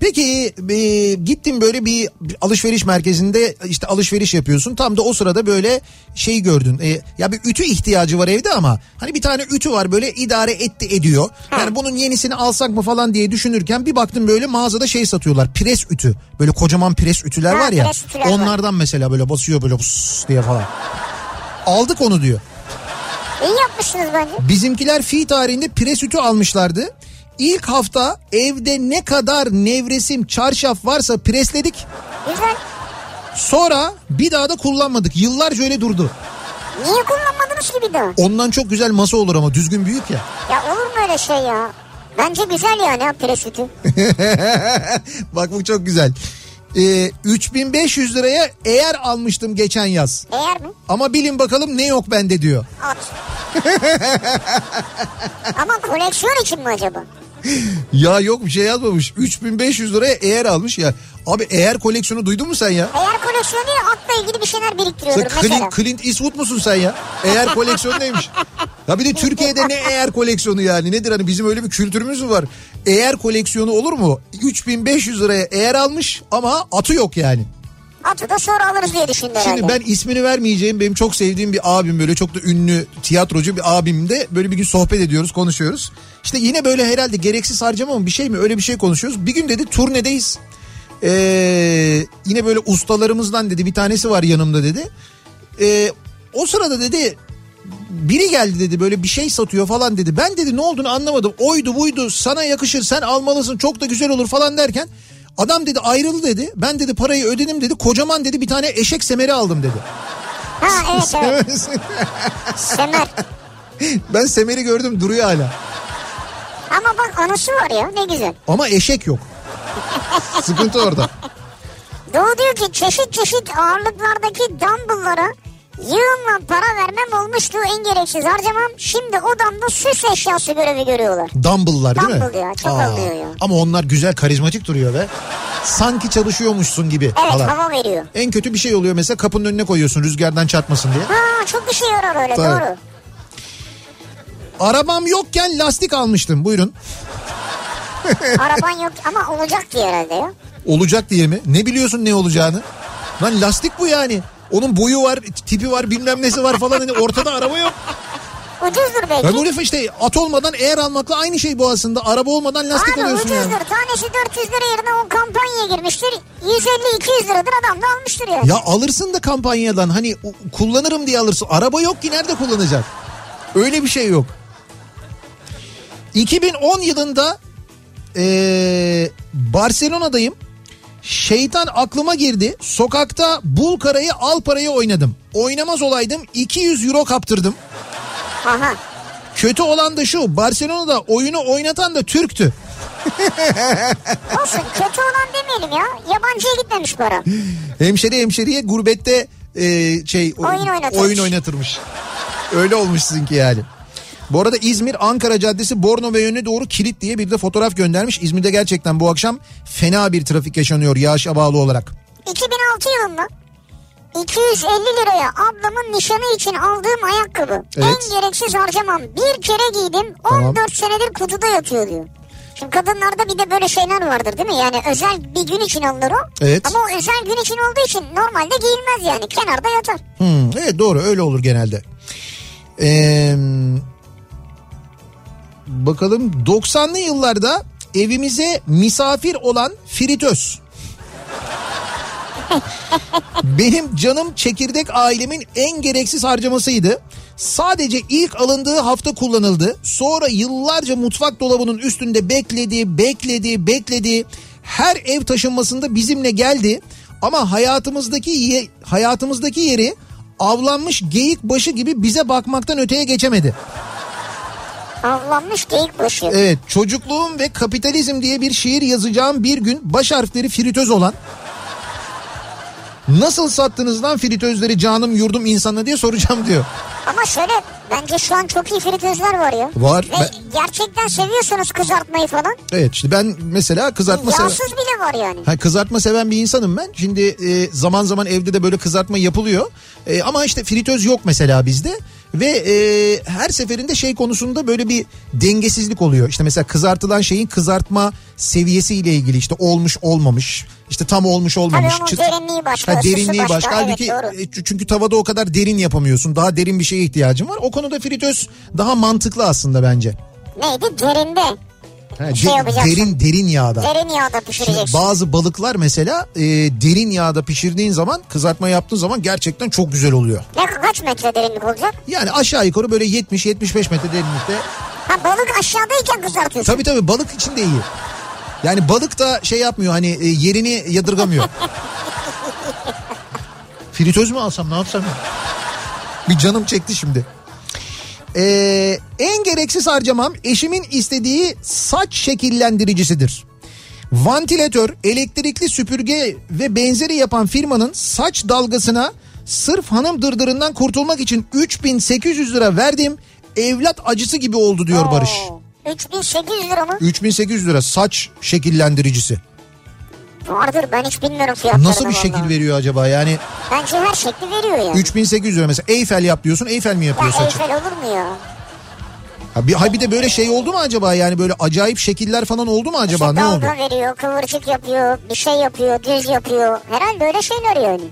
Peki e, gittin böyle bir alışveriş merkezinde işte alışveriş yapıyorsun. Tam da o sırada böyle şey gördün. E, ya bir ütü ihtiyacı var evde ama hani bir tane ütü var böyle idare etti ediyor. Yani bunun yenisini alsak mı falan diye düşünürken bir baktım böyle mağazada şey satıyorlar. Pres ütü. Böyle kocaman pres ütüler Ha, var ya. ütüler var. onlardan mesela böyle basıyor böyle pıs diye falan. Aldık onu diyor. İyi yapmışsınız bence. Bizimkiler fi tarihinde pres ütü almışlardı. İlk hafta evde ne kadar nevresim, çarşaf varsa presledik. Güzel. Sonra bir daha da kullanmadık. Yıllarca öyle durdu. Niye kullanmadınız ki bir daha? Ondan çok güzel masa olur ama düzgün büyük ya. Ya olur mu öyle şey ya? Bence güzel yani ha pire sütü. Bak bu çok güzel. Ee, 3500 liraya eğer almıştım geçen yaz. Eğer mi? Ama bilin bakalım ne yok bende diyor. Ama koleksiyon için mi acaba? Ya yok bir şey yazmamış. 3500 liraya eğer almış ya. Abi eğer koleksiyonu duydun mu sen ya? Eğer koleksiyonu değil atla ilgili bir şeyler Sen biriktiriyordur mesela. Clint, Clint Eastwood musun sen ya? Eğer koleksiyonu neymiş? Ya bir de Türkiye'de ne eğer koleksiyonu yani? Nedir hani bizim öyle bir kültürümüz mü var? Eğer koleksiyonu olur mu? 3500 liraya eğer almış ama atı yok yani. Atı da sonra alırız diye düşündü herhalde. Şimdi ben ismini vermeyeceğim benim çok sevdiğim bir abim böyle çok da ünlü tiyatrocu bir abim de böyle bir gün sohbet ediyoruz konuşuyoruz. İşte yine böyle herhalde gereksiz harcama mı bir şey mi öyle bir şey konuşuyoruz. Bir gün dedi turnedeyiz. Ee, yine böyle ustalarımızdan dedi bir tanesi var yanımda dedi. Ee, o sırada dedi biri geldi dedi böyle bir şey satıyor falan dedi. Ben dedi ne olduğunu anlamadım. Oydu buydu sana yakışır sen almalısın çok da güzel olur falan derken adam dedi ayrıldı dedi. Ben dedi parayı ödedim dedi. Kocaman dedi bir tane eşek semeri aldım dedi. Ha evet evet. Semer. ben semeri gördüm duruyor hala. Ama bak anısı var ya ne güzel. Ama eşek yok. Sıkıntı orada. Doğu diyor ki çeşit çeşit ağırlıklardaki dumbbelllara yığınla para vermem olmuştu en gereksiz harcamam. Şimdi odamda süs eşyası görevi görüyorlar. Dumbbell'lar değil mi? Dumbbell ya, çok alıyor ya. Ama onlar güzel karizmatik duruyor be. Sanki çalışıyormuşsun gibi. Evet falan. hava veriyor. En kötü bir şey oluyor mesela kapının önüne koyuyorsun rüzgardan çarpmasın diye. Ha çok işe yarar öyle Tabii. doğru. Arabam yokken lastik almıştım buyurun. Araban yok ama olacak diye herhalde ya. Olacak diye mi? Ne biliyorsun ne olacağını? Lan lastik bu yani. Onun boyu var, tipi var, bilmem nesi var falan. Hani ortada araba yok. Ucuzdur belki. Ya bu laf işte at olmadan eğer almakla aynı şey bu aslında. Araba olmadan lastik Abi alıyorsun ucuzdur. yani. Tanesi 400 lira yerine o kampanyaya girmiştir. 150-200 liradır adam da almıştır yani. Ya alırsın da kampanyadan hani kullanırım diye alırsın. Araba yok ki nerede kullanacak? Öyle bir şey yok. 2010 yılında eee, Barcelona'dayım. Şeytan aklıma girdi. Sokakta bul karayı al parayı oynadım. Oynamaz olaydım 200 euro kaptırdım. Aha. Kötü olan da şu Barcelona'da oyunu oynatan da Türktü. Olsun kötü olan demeyelim ya. Yabancıya gitmemiş para. Hemşeri hemşeriye gurbette e, şey Oyun oynatırmış. oyun oynatırmış. Öyle olmuş sizinki yani. Bu arada İzmir Ankara Caddesi Borno ve yönüne doğru kilit diye bir de fotoğraf göndermiş. İzmir'de gerçekten bu akşam fena bir trafik yaşanıyor yağışa bağlı olarak. 2006 yılında 250 liraya ablamın nişanı için aldığım ayakkabı. Evet. En gereksiz harcamam. Bir kere giydim 14 Tamam. senedir kutuda yatıyor diyor. Şimdi kadınlarda bir de böyle şeyler vardır değil mi? Yani özel bir gün için alınır o. Evet. Ama o özel gün için olduğu için normalde giyilmez yani. Kenarda yatar. Hmm, evet doğru öyle olur genelde. Ee, bakalım 90'lı yıllarda evimize misafir olan fritöz. Benim canım çekirdek ailemin en gereksiz harcamasıydı. Sadece ilk alındığı hafta kullanıldı. Sonra yıllarca mutfak dolabının üstünde bekledi, bekledi, bekledi. Her ev taşınmasında bizimle geldi. Ama hayatımızdaki ye- hayatımızdaki yeri avlanmış geyik başı gibi bize bakmaktan öteye geçemedi. Avlanmış geyik başı. Evet çocukluğum ve kapitalizm diye bir şiir yazacağım bir gün baş harfleri fritöz olan Nasıl sattınız lan fritözleri canım yurdum insana diye soracağım diyor. Ama şöyle bence şu an çok iyi fritözler var ya. Var. Ve Ben- gerçekten seviyorsunuz kızartmayı falan. Evet işte ben mesela kızartma seven, Yağsız bile var yani. ha, kızartma seven bir insanım ben. Şimdi e, zaman zaman evde de böyle kızartma yapılıyor. E, ama işte fritöz yok mesela bizde. Ve e, her seferinde şey konusunda böyle bir dengesizlik oluyor. İşte mesela kızartılan şeyin kızartma seviyesiyle ilgili işte olmuş olmamış. işte tam olmuş olmamış. onun Çıt- derinliği başka, Ha, derinliği başka. başka. Evet, Halbuki doğru. e, çünkü tavada o kadar derin yapamıyorsun. Daha derin bir şeye ihtiyacın var. O konuda fritöz daha mantıklı aslında bence. Neydi? Derinde. Ha, Şey de- derin derin yağda. Derin yağda Şimdi pişireceksin. bazı balıklar mesela e, derin yağda pişirdiğin zaman kızartma yaptığın zaman gerçekten çok güzel oluyor. Ne kaç metre derinlik olacak? Yani aşağı yukarı böyle 70-75 metre derinlikte. Ha balık aşağıdayken kızartıyorsun. Tabii tabii balık için de iyi. Yani balık da şey yapmıyor hani e, yerini yadırgamıyor. Fritöz mü alsam ne yapsam? ya? Bir canım çekti şimdi. Ee, en gereksiz harcamam eşimin istediği saç şekillendiricisidir. Vantilatör, elektrikli süpürge ve benzeri yapan firmanın saç dalgasına sırf hanım dırdırından kurtulmak için 3800 lira verdim. Evlat acısı gibi oldu diyor Barış. Oo, 3800 lira mı? 3800 lira saç şekillendiricisi. Vardır ben hiç bilmiyorum fiyatlarını. Nasıl bir şekil vallahi. veriyor acaba? Yani Bence her şekli veriyor ya. 3800 lira mesela Eyfel yap diyorsun Eyfel mi yapıyor Ya saçı? Eyfel olur mu ya? Ha bir, ha bir de böyle şey oldu mu acaba yani böyle acayip şekiller falan oldu mu acaba İşte ne oldu? veriyor, kıvırcık yapıyor, bir şey yapıyor, düz yapıyor. Herhalde öyle şeyler yani.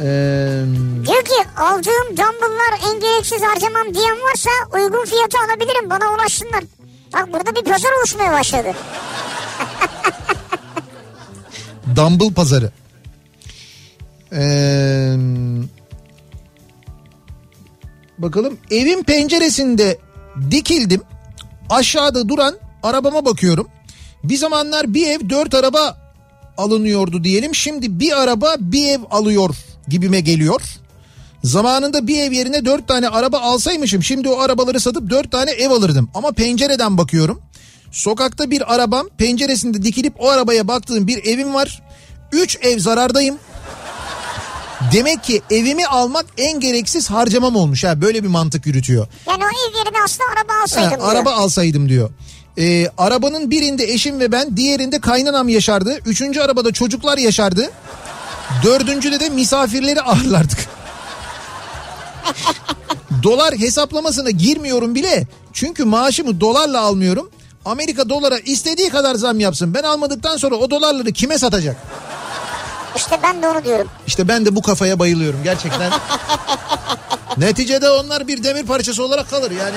Ee, Diyor ki aldığım dumbbell'lar en gereksiz harcamam diyen varsa uygun fiyata alabilirim bana ulaşsınlar. Bak burada bir pazar oluşmaya başladı. Dumble pazarı. Ee, bakalım evin penceresinde dikildim. Aşağıda duran arabama bakıyorum. Bir zamanlar bir ev dört araba alınıyordu diyelim. Şimdi bir araba bir ev alıyor gibime geliyor. Zamanında bir ev yerine dört tane araba alsaymışım şimdi o arabaları satıp dört tane ev alırdım. Ama pencereden bakıyorum. Sokakta bir arabam penceresinde dikilip o arabaya baktığım bir evim var. Üç ev zarardayım. Demek ki evimi almak en gereksiz harcamam olmuş. Ha böyle bir mantık yürütüyor. Yani o ev yerine aslında araba Ha, alsaydım diyor. araba alsaydım diyor. Ee, arabanın birinde eşim ve ben, diğerinde kaynanam yaşardı. Üçüncü arabada çocuklar yaşardı. Dördüncüde de misafirleri ağırlardık. Dolar hesaplamasına girmiyorum bile. Çünkü maaşımı dolarla almıyorum. Amerika dolara istediği kadar zam yapsın. Ben almadıktan sonra o dolarları kime satacak? İşte ben de onu diyorum. İşte ben de bu kafaya bayılıyorum gerçekten. Neticede onlar bir demir parçası olarak kalır yani.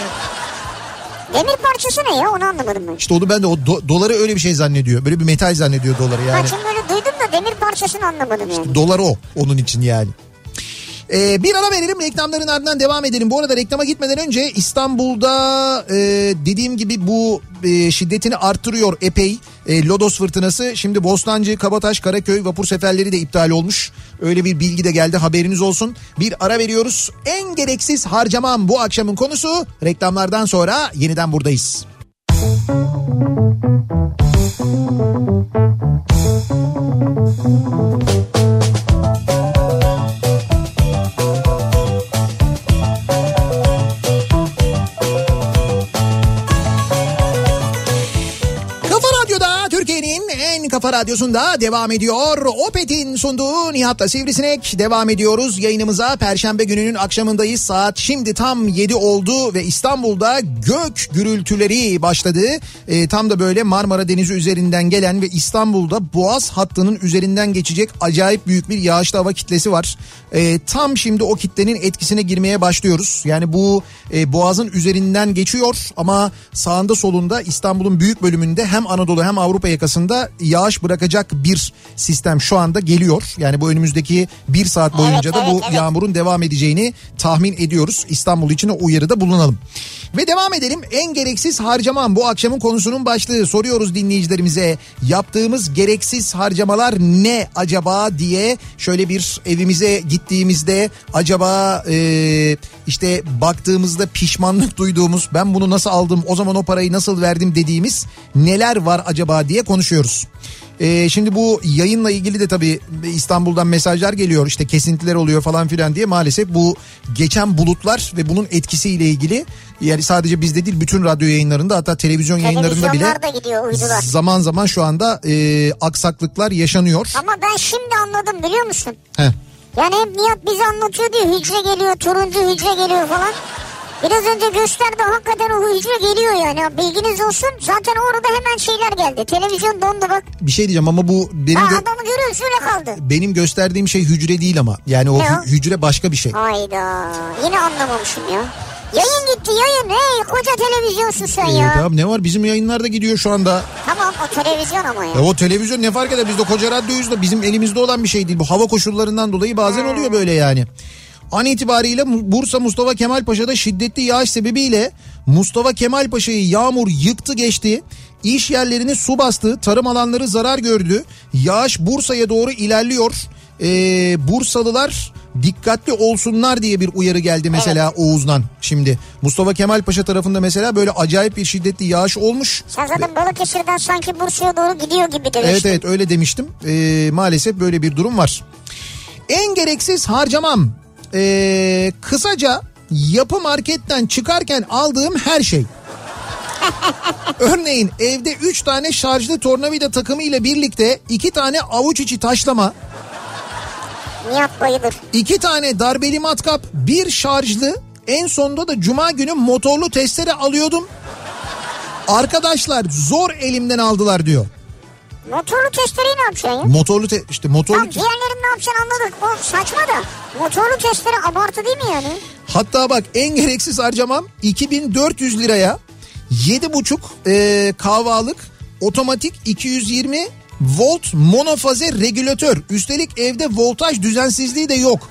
Demir parçası ne ya onu anlamadım ben. İşte onu ben de o do- doları öyle bir şey zannediyor. Böyle bir metal zannediyor doları yani. Ben şimdi böyle duydum da demir parçasını anlamadım yani. Dolar o onun için yani. Ee, bir ara verelim reklamların ardından devam edelim. Bu arada reklama gitmeden önce İstanbul'da e, dediğim gibi bu e, şiddetini arttırıyor epey. E, Lodos fırtınası şimdi Bostancı, Kabataş, Karaköy vapur seferleri de iptal olmuş. Öyle bir bilgi de geldi haberiniz olsun. Bir ara veriyoruz. En gereksiz harcamam bu akşamın konusu. Reklamlardan sonra yeniden buradayız. Kafa radyosunda devam ediyor. Opet'in sunduğu Nihat'la Sivrisinek devam ediyoruz. Yayınımıza Perşembe gününün akşamındayız. Saat şimdi tam 7 oldu ve İstanbul'da gök gürültüleri başladı. Ee, tam da böyle Marmara Denizi üzerinden gelen ve İstanbul'da Boğaz hattının üzerinden geçecek acayip büyük bir yağışlı hava kitlesi var. Ee, tam şimdi o kitlenin etkisine girmeye başlıyoruz. Yani bu e, Boğaz'ın üzerinden geçiyor ama sağında solunda İstanbul'un büyük bölümünde hem Anadolu hem Avrupa yakasında yağış bırakacak bir sistem şu anda geliyor. Yani bu önümüzdeki bir saat boyunca Evet, da bu evet, evet. yağmurun devam edeceğini tahmin ediyoruz. İstanbul için o uyarıda bulunalım. Ve devam edelim. En gereksiz harcamam bu akşamın konusunun başlığı. Soruyoruz dinleyicilerimize. Yaptığımız gereksiz harcamalar ne acaba diye şöyle bir evimize gittiğimizde acaba e, işte baktığımızda pişmanlık duyduğumuz ben bunu nasıl aldım o zaman o parayı nasıl verdim dediğimiz neler var acaba diye konuşuyoruz. Ee, şimdi bu yayınla ilgili de tabii İstanbul'dan mesajlar geliyor işte kesintiler oluyor falan filan diye maalesef bu geçen bulutlar ve bunun etkisiyle ilgili yani sadece bizde değil bütün radyo yayınlarında hatta televizyon yayınlarında bile gidiyor uydular. zaman zaman şu anda e, aksaklıklar yaşanıyor. Ama ben şimdi anladım biliyor musun? Heh. Yani hep Nihat bize anlatıyor diyor hücre geliyor turuncu hücre geliyor falan. Biraz önce gösterdi hakikaten o hücre geliyor yani bilginiz olsun. Zaten orada hemen şeyler geldi. Televizyon dondu bak. Bir şey diyeceğim ama bu benim Ha, adamı görüyoruz öyle kaldı. benim gösterdiğim şey hücre değil ama yani o Ne hücre başka bir şey. Hayda yine anlamamışım ya. Yayın gitti yayın. Hey koca televizyonsun sen Ee, ya. tamam ne var bizim yayınlarda gidiyor şu anda. Tamam o televizyon ama ya. E o televizyon ne fark eder biz de koca radyoyuz da bizim elimizde olan bir şey değil. Bu hava koşullarından dolayı bazen oluyor böyle yani. An itibariyle Bursa Mustafa Kemal Paşa'da şiddetli yağış sebebiyle Mustafa Kemal Paşa'yı yağmur yıktı geçti. İş yerlerini su bastı, tarım alanları zarar gördü. Yağış Bursa'ya doğru ilerliyor. Ee, Bursalılar dikkatli olsunlar diye bir uyarı geldi mesela Oğuz'dan şimdi. Mustafa Kemal Paşa tarafında mesela böyle acayip bir şiddetli yağış olmuş. Sen zaten Balıkesir'den sanki Bursa'ya doğru gidiyor gibi Evet demiştin. evet öyle demiştim. Ee, maalesef böyle bir durum var. En gereksiz harcamam. Ee, kısaca yapı marketten çıkarken aldığım her şey. Örneğin evde 3 tane şarjlı tornavida takımı ile birlikte 2 tane avuç içi taşlama, Nihat bayılır. 2 tane darbeli matkap, bir şarjlı, en sonunda da cuma günü motorlu testere alıyordum. Arkadaşlar zor elimden aldılar diyor. Motorlu testereyi ne yapacaksın ya? Motorlu te- işte motorlu Tamam diğerlerini ne yapacaksın anladık. O saçma da. Motorlu testere abartı değil mi yani? Hatta bak en gereksiz harcamam 2400 liraya 7,5 e, kahvalık otomatik 220 volt monofaze regülatör. Üstelik evde voltaj düzensizliği de yok.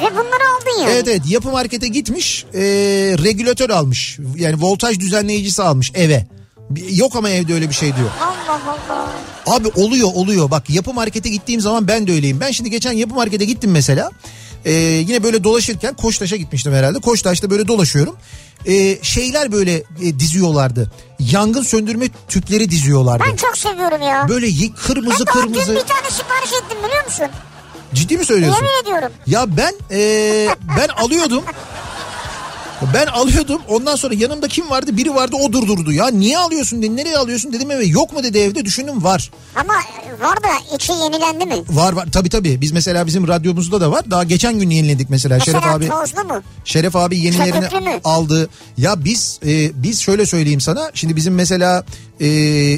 Ve bunları aldın yani. Evet evet yapı markete gitmiş e, regülatör almış. Yani voltaj düzenleyicisi almış eve. Yok ama evde öyle bir şey diyor. Allah Allah. Abi oluyor oluyor bak yapı markete gittiğim zaman ben de öyleyim. Ben şimdi geçen yapı markete gittim mesela. Ee, yine böyle dolaşırken Koçtaş'a gitmiştim herhalde. Koçtaş'ta böyle dolaşıyorum. Ee, şeyler böyle e, diziyorlardı. Yangın söndürme tüpleri diziyorlardı. Ben çok seviyorum ya. Böyle y- kırmızı ben daha dün kırmızı. bir tane sipariş ettim biliyor musun? Ciddi mi söylüyorsun? Yemin ediyorum. Ya ben e, ben alıyordum. Ben alıyordum ondan sonra yanımda kim vardı biri vardı o durdurdu ya niye alıyorsun dedi nereye alıyorsun dedim eve yok mu dedi evde düşündüm var. Ama var da içi yenilendi mi? Var var tabii tabii biz mesela bizim radyomuzda da var daha geçen gün yeniledik mesela, Mesela Şeref abi tozlu mu? Şeref abi yenilerini aldı. Ya biz e, biz şöyle söyleyeyim sana. Şimdi bizim mesela e,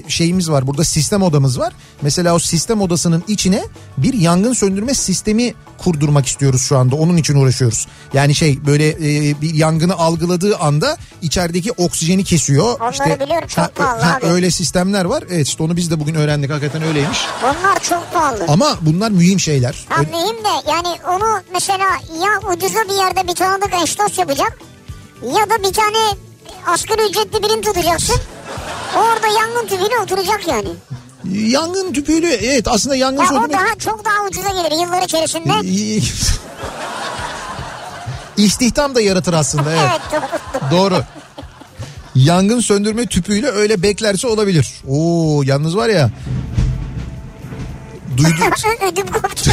şeyimiz var. Burada sistem odamız var. Mesela o sistem odasının içine bir yangın söndürme sistemi kurdurmak istiyoruz şu anda. Onun için uğraşıyoruz. Yani şey böyle e, bir yangını algıladığı anda içerideki oksijeni kesiyor. Onları biliyorum, çok pahalı abi. Öyle sistemler var. Evet işte onu biz de bugün öğrendik. Hakikaten öyleymiş. Bunlar çok pahalı. Ama bunlar mühim şeyler. Ha mühim de yani onu mesela ya ucuza bir yerde bir tanıdık eşdost yapacak ya da bir tane asgari ücretli birini tutacaksın. Orada yangın tüpüyle oturacak yani. Yangın tüpüyle evet aslında yangın Ya o söndürme... daha çok daha ucuza gelir yıllar içerisinde. İstihdam da yaratır aslında evet. evet doğru. Doğru. Yangın söndürme tüpüyle öyle beklerse olabilir. Oo yalnız var ya. Duydu, Ödüm koptu.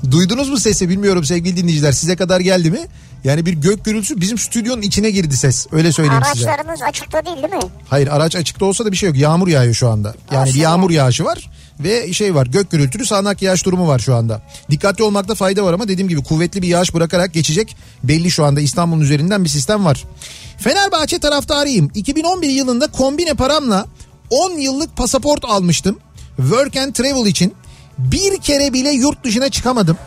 duydunuz mu sesi bilmiyorum sevgili dinleyiciler size kadar geldi mi? Yani bir gök gürültüsü bizim stüdyonun içine girdi ses. Öyle söyleyeyim size. Araçlarınız açıkta değil değil mi? Hayır araç açıkta olsa da bir şey yok. Yağmur yağıyor şu anda. Yani bir yağmur yağışı var ve şey var gök gürültülü sağanak yağış durumu var şu anda. Dikkatli olmakta fayda var ama dediğim gibi kuvvetli bir yağış bırakarak geçecek. Belli şu anda İstanbul'un üzerinden bir sistem var. Fenerbahçe taraftarıyım. 2011 yılında kombine paramla 10 yıllık pasaport almıştım. Work and travel için. Bir kere bile yurt dışına çıkamadım.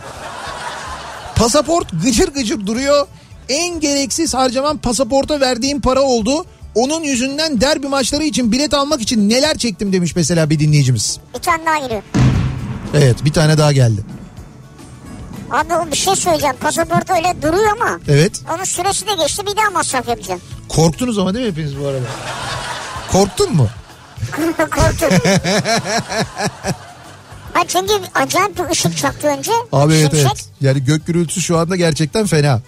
Pasaport gıcır gıcır duruyor. En gereksiz harcamam pasaporta verdiğim para oldu. Onun yüzünden derbi maçları için bilet almak için neler çektim demiş mesela bir dinleyicimiz. Bir tane daha giriyor. Evet bir tane daha geldi. Abi bir şey söyleyeceğim. Pasaport öyle duruyor ama Evet onun süresi de geçti bir daha masraf yapacağım. korktunuz ama değil mi hepiniz bu arada? Korktun mu? Korktum. ha çünkü acayip bir ışık çaktı önce. Abi evet Şimşek. evet. Yani gök gürültüsü şu anda gerçekten fena.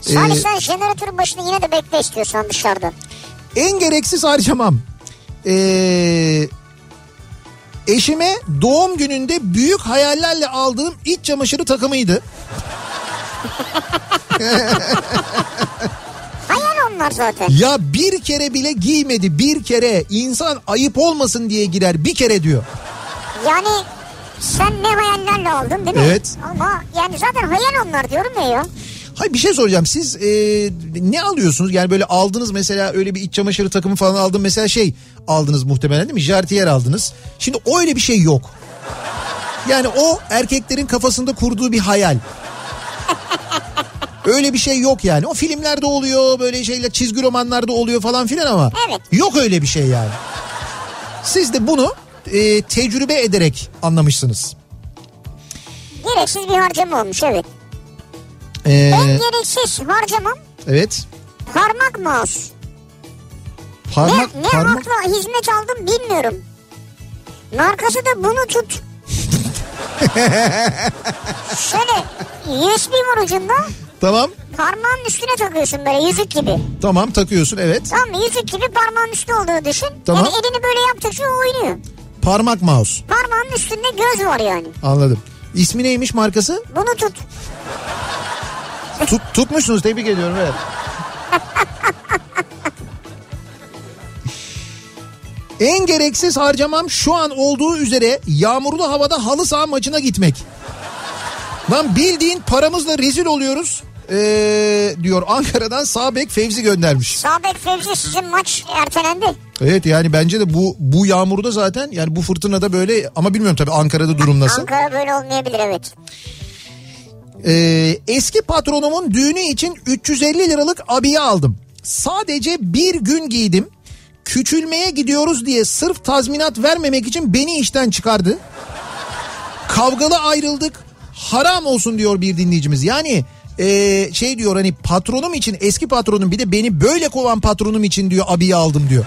Salih Ee, sen jeneratörün başında yine de bekle istiyorsan dışarıda. En gereksiz harcamam. Ee, eşime doğum gününde büyük hayallerle aldığım iç çamaşırı takımıydı. Onlar zaten. Ya bir kere bile giymedi bir kere insan ayıp olmasın diye girer bir kere diyor. Yani sen ne hayallerle aldın değil mi? Evet. Ama yani zaten hayal onlar diyorum ya ya. Hayır bir şey soracağım siz e, ne alıyorsunuz yani böyle aldınız mesela öyle bir iç çamaşırı takımı falan aldın mesela şey aldınız muhtemelen değil mi jartiyer aldınız. Şimdi öyle bir şey yok. Yani o erkeklerin kafasında kurduğu bir hayal. Öyle bir şey yok yani. O filmlerde oluyor böyle şeyler çizgi romanlarda oluyor falan filan ama Evet. yok öyle bir şey yani. Siz de bunu e, tecrübe ederek anlamışsınız. Gereksiz bir harcama olmuş evet. E, En gereksiz harcamam evet. parmak mouse. Parmak, ne ne parmak. hakla hizmet aldım bilmiyorum. Markası da bunu tut. Şöyle USB var ucunda Tamam. parmağın üstüne takıyorsun böyle yüzük gibi. Tamam takıyorsun evet. Tamam? Yüzük gibi parmağın üstü olduğunu düşün. Tamam. Yani elini böyle yaptıkça oynuyor. Parmak mouse. Parmağın üstünde göz var yani. Anladım. İsmi neymiş markası? Bunu tut. Tut, tutmuşsunuz tebrik ediyorum evet. En gereksiz harcamam şu an olduğu üzere yağmurlu havada halı saha maçına gitmek. Lan bildiğin paramızla rezil oluyoruz. Ee, diyor Ankara'dan Sabek Fevzi göndermiş. Sabek Fevzi sizin maç ertelendi. Evet yani bence de bu bu yağmurda zaten yani bu fırtınada böyle ama bilmiyorum tabii Ankara'da durum nasıl. Ankara böyle olmayabilir evet. Ee, eski patronumun düğünü için 350 liralık abiye aldım. Sadece bir gün giydim. Küçülmeye gidiyoruz diye sırf tazminat vermemek için beni işten çıkardı. Kavgalı ayrıldık. Haram olsun diyor bir dinleyicimiz. Yani ee, şey diyor hani patronum için eski patronum bir de beni böyle kovan patronum için diyor abiye aldım diyor.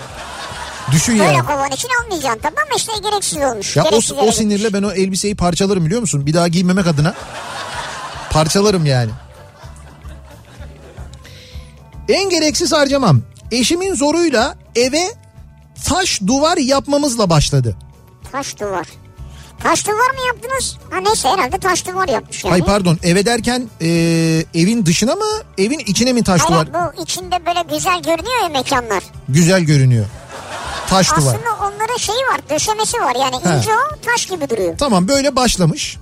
Düşün Böyle ya. kovan için almayacaksın tamam mı? İşte gereksiz olmuş. Ya gereksiz o, o sinirle ben o elbiseyi parçalarım biliyor musun? Bir daha giymemek adına. Parçalarım yani. En gereksiz harcamam. Eşimin zoruyla eve taş duvar yapmamızla başladı. Taş duvar. Taş duvar mı yaptınız? Ha neyse herhalde taş duvar yapmış yani. Ay pardon eve derken e, evin dışına mı evin içine mi taş duvar? Hayır bu içinde böyle güzel görünüyor ya mekanlar. Güzel görünüyor. Taş duvar. Aslında onların şeyi var döşemesi var yani He. ince o taş gibi duruyor. Tamam böyle başlamış.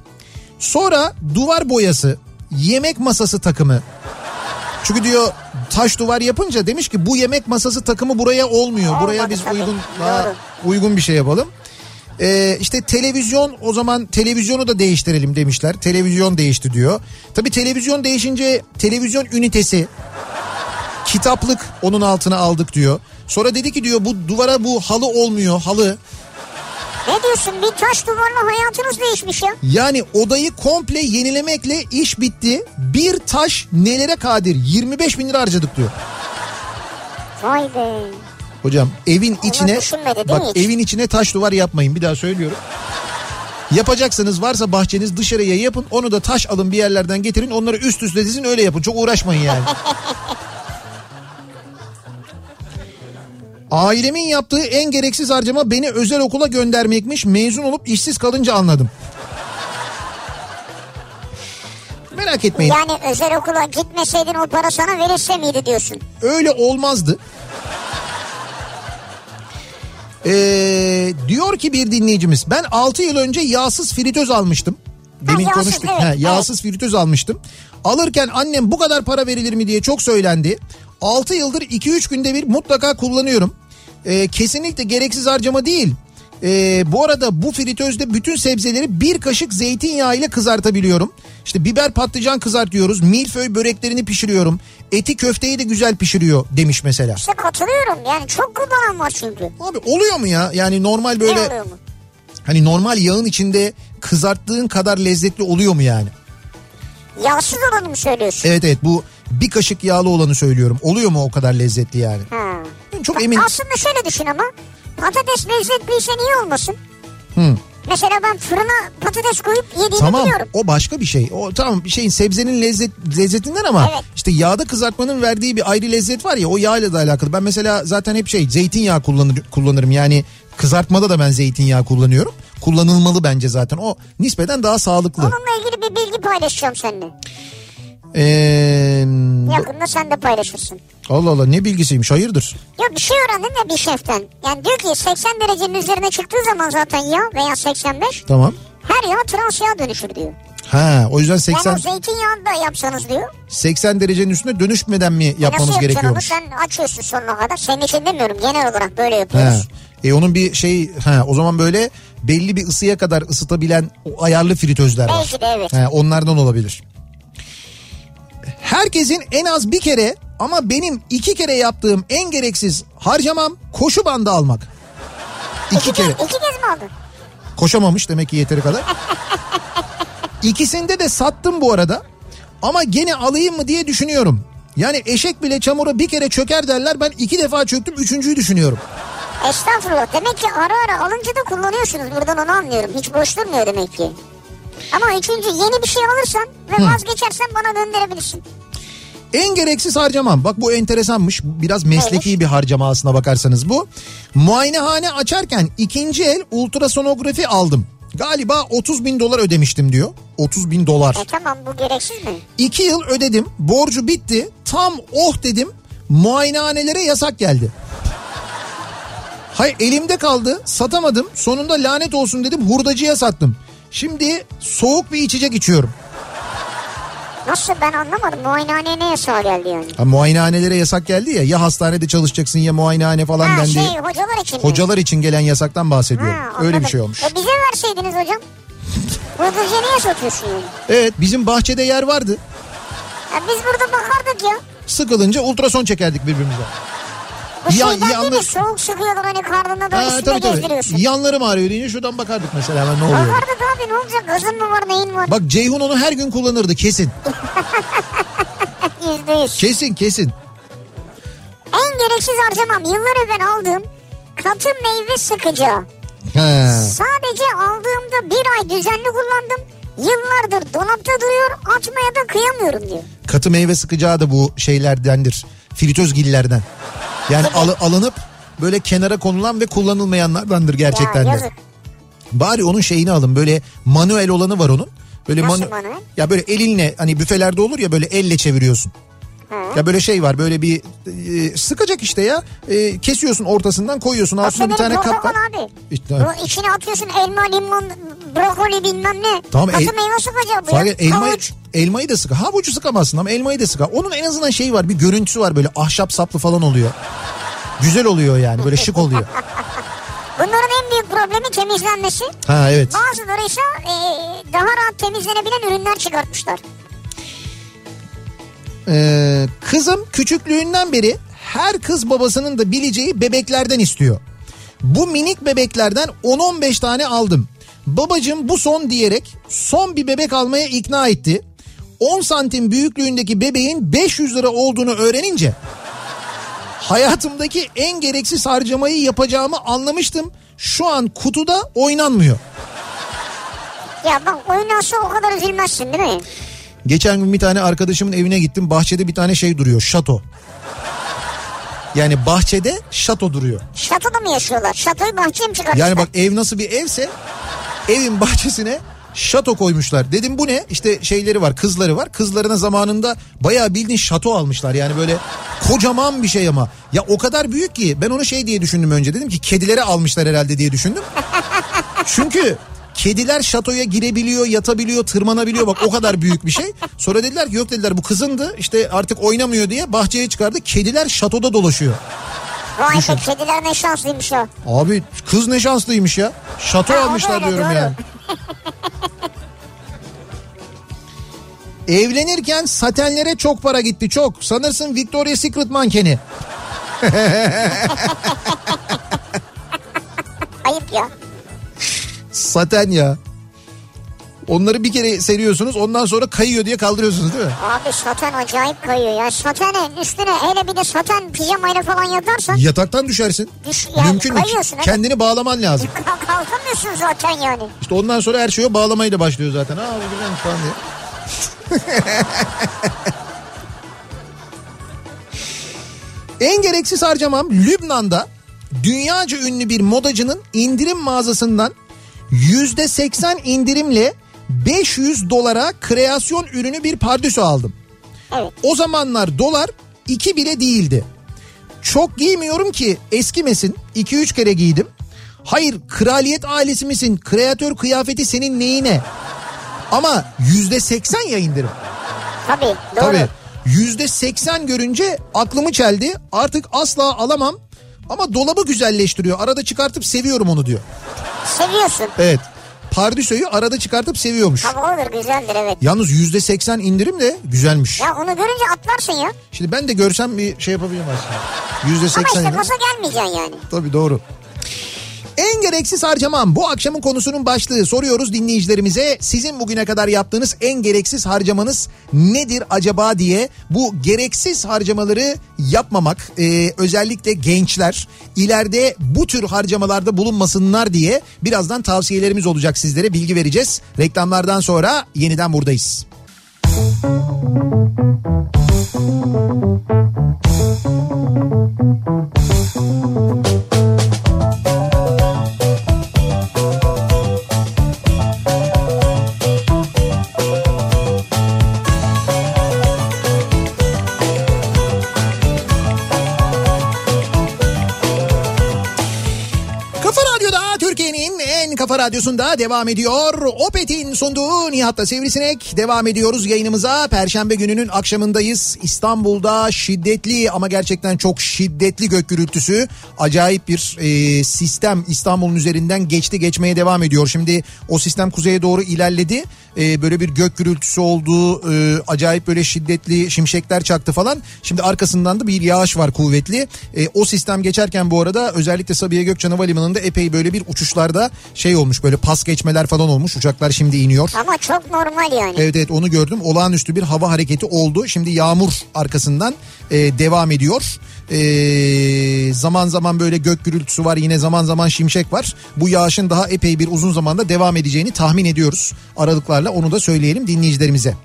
Sonra duvar boyası, yemek masası takımı. Çünkü diyor taş duvar yapınca demiş ki bu yemek masası takımı buraya olmuyor. Olmadı buraya biz tabii. uygun daha Doğru. uygun bir şey yapalım. Ee, işte televizyon o zaman televizyonu da değiştirelim demişler. Televizyon değişti diyor. Tabii televizyon değişince televizyon ünitesi kitaplık onun altına aldık diyor. Sonra dedi ki diyor bu duvara bu halı olmuyor halı. Ne diyorsun bir taş duvarla hayatınız değişmiş ya. Yani odayı komple yenilemekle iş bitti. Bir taş nelere kadir 25 bin lira harcadık diyor. Vay be. Hocam evin içine düşünmedi bak hiç? evin içine taş duvar yapmayın bir daha söylüyorum. Yapacaksanız varsa bahçeniz dışarıya yapın onu da taş alın bir yerlerden getirin onları üst üste dizin öyle yapın çok uğraşmayın yani. Ailemin yaptığı en gereksiz harcama beni özel okula göndermekmiş mezun olup işsiz kalınca anladım. Merak etmeyin Yani özel okula gitmeseydin o para sana verilse miydi diyorsun. öyle olmazdı. Ee, diyor ki bir dinleyicimiz ben 6 yıl önce yağsız fritöz almıştım. Demin yağsız, konuştuk. evet, Ha, evet. yağsız fritöz almıştım. Alırken annem bu kadar para verilir mi diye çok söylendi. 6 yıldır 2-3 günde bir mutlaka kullanıyorum. Ee, kesinlikle gereksiz harcama değil. Ee, bu arada bu fritözde bütün sebzeleri bir kaşık zeytinyağı ile kızartabiliyorum. İşte biber patlıcan kızartıyoruz. Milföy böreklerini pişiriyorum. Eti köfteyi de güzel pişiriyor demiş mesela. İşte katılıyorum yani çok kullanan var çünkü. Abi oluyor mu ya? Yani normal Ne böyle oluyor mu? hani normal yağın içinde kızarttığın kadar lezzetli oluyor mu yani? Yağsız olanı mı söylüyorsun? Evet evet bu bir kaşık yağlı olanı söylüyorum. Oluyor mu o kadar lezzetli yani? Ben çok emin. Aslında şöyle düşün ama patates lezzetliyse niye olmasın? Hı. Mesela ben fırına patates koyup yediğimi Tamam biliyorum. o başka bir şey. O tamam bir şeyin sebzenin lezzet lezzetinden ama Evet. işte yağda kızartmanın verdiği bir ayrı lezzet var ya o yağla da alakalı. Ben mesela zaten hep şey zeytinyağı kullanır, kullanırım. Yani kızartmada da ben zeytinyağı kullanıyorum. Kullanılmalı bence zaten. O nispeten daha sağlıklı. Onunla ilgili bir bilgi paylaşacağım seninle. Ee, Yakında sen de paylaşırsın. Allah Allah ne bilgisiymiş hayırdır? Ya bir şey öğrendim ya bir şeften. Yani diyor ki 80 derecenin üzerine çıktığı zaman zaten yağ veya 85 Tamam. her yağ trans yağ dönüşür diyor. Ha o yüzden 80 Yani zeytinyağını da yapsanız diyor. 80 derecenin üstüne dönüşmeden mi yapmamız Nasıl yapacaksın gerekiyormuş? onu sen açıyorsun sonuna kadar. Senin için demiyorum genel olarak böyle Ha. yapıyoruz. E onun bir şey ha o zaman böyle belli bir ısıya kadar ısıtabilen ayarlı fritözler var. Belki de evet. Ha, onlardan olabilir. Herkesin en az bir kere ama benim iki kere yaptığım en gereksiz harcamam koşu bandı almak. İki İki, kere. kez, iki kez mi aldın? Koşamamış demek ki yeteri kadar. İkisinde de sattım bu arada. Ama gene alayım mı diye düşünüyorum. Yani eşek bile çamura bir kere çöker derler. Ben iki defa çöktüm üçüncüyü düşünüyorum. Estağfurullah. Demek ki ara ara alınca da kullanıyorsunuz. Buradan onu anlıyorum. Hiç boş durmuyor demek ki. Ama üçüncü yeni bir şey alırsan ve vazgeçersen bana döndürebilirsin. En gereksiz harcamam. Bak bu enteresanmış. Biraz mesleki bir harcama aslına bakarsanız bu. Muayenehane açarken ikinci el ultrasonografi aldım. Galiba 30 bin dolar ödemiştim diyor. 30 bin dolar. E tamam bu gereksiz mi? İki yıl ödedim. Borcu bitti. Tam oh dedim. Muayenehanelere yasak geldi. Hayır elimde kaldı. Satamadım. Sonunda lanet olsun dedim. Hurdacıya sattım. Şimdi soğuk bir içecek içiyorum. Nasıl ben anlamadım. Muayenehaneye ne yasağı geldi yani? Ha, muayenehanelere yasak geldi ya. Ya hastanede çalışacaksın ya muayenehane falan Ha dendi. şey hocalar için mi? Hocalar için gelen yasaktan bahsediyorum. Ha, Öyle bir şey olmuş. E bize verseydiniz hocam. Hurdacıya niye satıyorsun yani? Evet bizim bahçede yer vardı. Ya biz burada bakardık ya. Sıkılınca ultrason çekerdik birbirimize. Şeyden yanlış- değil mi? Soğuk sıkıyorlar hani karnına da Ha, üstüne tabii tabii. gezdiriyorsun. Yanlarım ağrıyor deyince şuradan bakardık mesela hemen ne oluyor. Bakardık abi ne olacak? Gazın mı var neyin var? Bak Ceyhun onu her gün kullanırdı kesin. Yüzde yüz. Kesin kesin. En gereksiz harcamam yıllar evvel aldığım katı meyve sıkacağı. He. Sadece aldığımda bir ay düzenli kullandım. Yıllardır dolapta duruyor açmaya da kıyamıyorum diyor. Katı meyve sıkacağı da bu şeylerdendir. Fritöz gillerden. Yani alı- alınıp böyle kenara konulan ve kullanılmayanlardandır gerçekten ya de. yazık. Bari onun şeyini alın böyle manuel olanı var onun. Böyle Nasıl manu- manuel? Ya böyle elinle hani büfelerde olur ya böyle elle çeviriyorsun. Ha. Ya böyle şey var böyle bir e, sıkacak işte ya. E, kesiyorsun ortasından koyuyorsun altında bir Aslında tane kap var. abi. İşte- Bu içine atıyorsun elma, limon, brokoli bilmem ne. Tamam, Katı el- meyve sıkacağı bu ya. elma. Elmayı da sık. Havucu sıkamazsın ama elmayı da sık. Onun en azından şeyi var bir görüntüsü var böyle ahşap saplı falan oluyor. Güzel oluyor yani böyle şık oluyor. Bunların en büyük problemi temizlenmesi. Ha evet. Bazıları ise e, daha rahat temizlenebilen ürünler çıkartmışlar. Ee, kızım küçüklüğünden beri her kız babasının da bileceği bebeklerden istiyor. Bu minik bebeklerden 10-15 tane aldım. Babacım bu son diyerek son bir bebek almaya ikna etti. 10 santim büyüklüğündeki bebeğin 500 lira olduğunu öğrenince hayatımdaki en gereksiz harcamayı yapacağımı anlamıştım. Şu an kutuda oynanmıyor. Ya bak oynansa o kadar üzülmezsin değil mi? Geçen gün bir tane arkadaşımın evine gittim. Bahçede bir tane şey duruyor. Şato. Yani bahçede şato duruyor. Şatoda mı yaşıyorlar? Şatoyu bahçeye mi çıkartmışlar? Yani bak ev nasıl bir evse evin bahçesine şato koymuşlar. Dedim bu ne? İşte şeyleri var kızları var. Kızlarına zamanında bayağı bildiğin şato almışlar. Yani böyle kocaman bir şey ama. Ya o kadar büyük ki ben onu şey diye düşündüm önce. Dedim ki kedilere almışlar herhalde diye düşündüm. Çünkü kediler şatoya girebiliyor, yatabiliyor, tırmanabiliyor. Bak o kadar büyük bir şey. Sonra dediler ki yok dediler bu kızındı. İşte artık oynamıyor diye bahçeye çıkardı. Kediler şatoda dolaşıyor. Vay be kediler ne şanslıymış o. Abi kız ne şanslıymış ya. Şato Ha, almışlar öyle, diyorum doğru. yani. Evlenirken satenlere çok para gitti çok. Sanırsın Victoria's Secret mankeni. Ayıp ya. Saten ya. Onları bir kere seriyorsunuz ondan sonra kayıyor diye kaldırıyorsunuz değil mi? Abi saten acayip kayıyor ya. Satenin üstüne hele bir de saten pijamayla falan yatarsan Yataktan düşersin. düş, yani Mümkün evet. Kendini bağlaman lazım. Kalkamıyorsun zaten yani. İşte ondan sonra her şey o bağlamayla başlıyor zaten. Aa bu güzelmiş falan diye. en gereksiz harcamam Lübnan'da dünyaca ünlü bir modacının indirim mağazasından yüzde seksen indirimle 500 dolara kreasyon ürünü bir pardüsü aldım. Evet. O zamanlar dolar 2 bile değildi. Çok giymiyorum ki eskimesin. 2-3 kere giydim. Hayır kraliyet ailesi misin? Kreatör kıyafeti senin neyine? Ama yüzde seksen ya indirim. Tabii doğru. Tabii. Yüzde seksen görünce aklımı çeldi. Artık asla alamam. Ama dolabı güzelleştiriyor. Arada çıkartıp seviyorum onu diyor. Seviyorsun. Evet. Pardüsö'yü arada çıkartıp seviyormuş. Tabii olur güzeldir evet. Yalnız yüzde seksen indirim de güzelmiş. Ya onu görünce atlarsın ya. Şimdi ben de görsem bir şey yapabilirim aslında. Yüzde Ama seksen işte indirim. gaza gelmeyeceksin yani. Tabii doğru. En gereksiz harcamam bu akşamın konusunun başlığı soruyoruz dinleyicilerimize. Sizin bugüne kadar yaptığınız en gereksiz harcamanız nedir acaba diye bu gereksiz harcamaları yapmamak e, özellikle gençler ileride bu tür harcamalarda bulunmasınlar diye birazdan tavsiyelerimiz olacak sizlere bilgi vereceğiz. Reklamlardan sonra yeniden buradayız. Kafa radyosunda devam ediyor. Opet'in sunduğu Nihat'la Sivrisinek devam ediyoruz yayınımıza. Perşembe gününün akşamındayız. İstanbul'da şiddetli ama gerçekten çok şiddetli gök gürültüsü. Acayip bir e, sistem İstanbul'un üzerinden geçti geçmeye devam ediyor. Şimdi o sistem kuzeye doğru ilerledi. E, böyle bir gök gürültüsü oldu. E, acayip böyle şiddetli şimşekler çaktı falan. Şimdi arkasından da bir yağış var kuvvetli. E, o sistem geçerken bu arada özellikle Sabiha Gökçen Havalimanı'nda epey böyle bir uçuşlarda şey olmuş böyle pas geçmeler falan olmuş. Uçaklar şimdi iniyor. Ama çok normal yani. Evet evet onu gördüm. Olağanüstü bir hava hareketi oldu. Şimdi yağmur arkasından e, devam ediyor. E, zaman zaman böyle gök gürültüsü var. Yine zaman zaman şimşek var. Bu yağışın daha epey bir uzun zamanda devam edeceğini tahmin ediyoruz. Aralıklarla onu da söyleyelim dinleyicilerimize.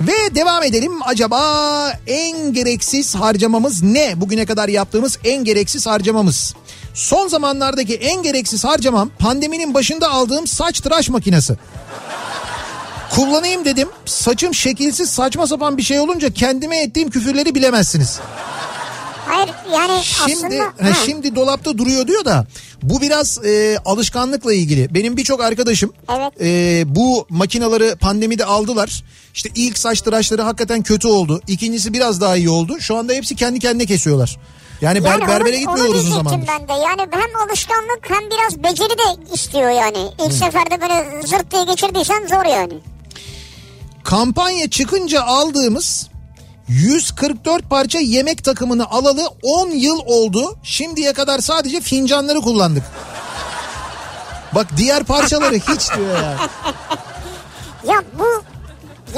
Ve devam edelim. Acaba en gereksiz harcamamız ne? Bugüne kadar yaptığımız en gereksiz harcamamız. Son zamanlardaki en gereksiz harcamam pandeminin başında aldığım saç tıraş makinesi. Kullanayım dedim. Saçım şekilsiz saçma sapan bir şey olunca kendime ettiğim küfürleri bilemezsiniz. Hayır yani Şimdi aslında... ha, şimdi dolapta duruyor diyor da bu biraz e, alışkanlıkla ilgili. Benim birçok arkadaşım Evet. e, bu makinaları pandemide aldılar. İşte ilk saç tıraşları hakikaten kötü oldu. İkincisi biraz daha iyi oldu. Şu anda hepsi kendi kendine kesiyorlar. Yani, ber, yani berbere onu, gitmiyor onu uzun zamandır. ben de. Yani hem alışkanlık hem biraz beceri de istiyor yani. İlk seferde böyle zırt diye geçirdiysen zor yani. Kampanya çıkınca aldığımız 144 parça yemek takımını alalı 10 yıl oldu. Şimdiye kadar sadece fincanları kullandık. Bak diğer parçaları hiç diyor yani. Ya bu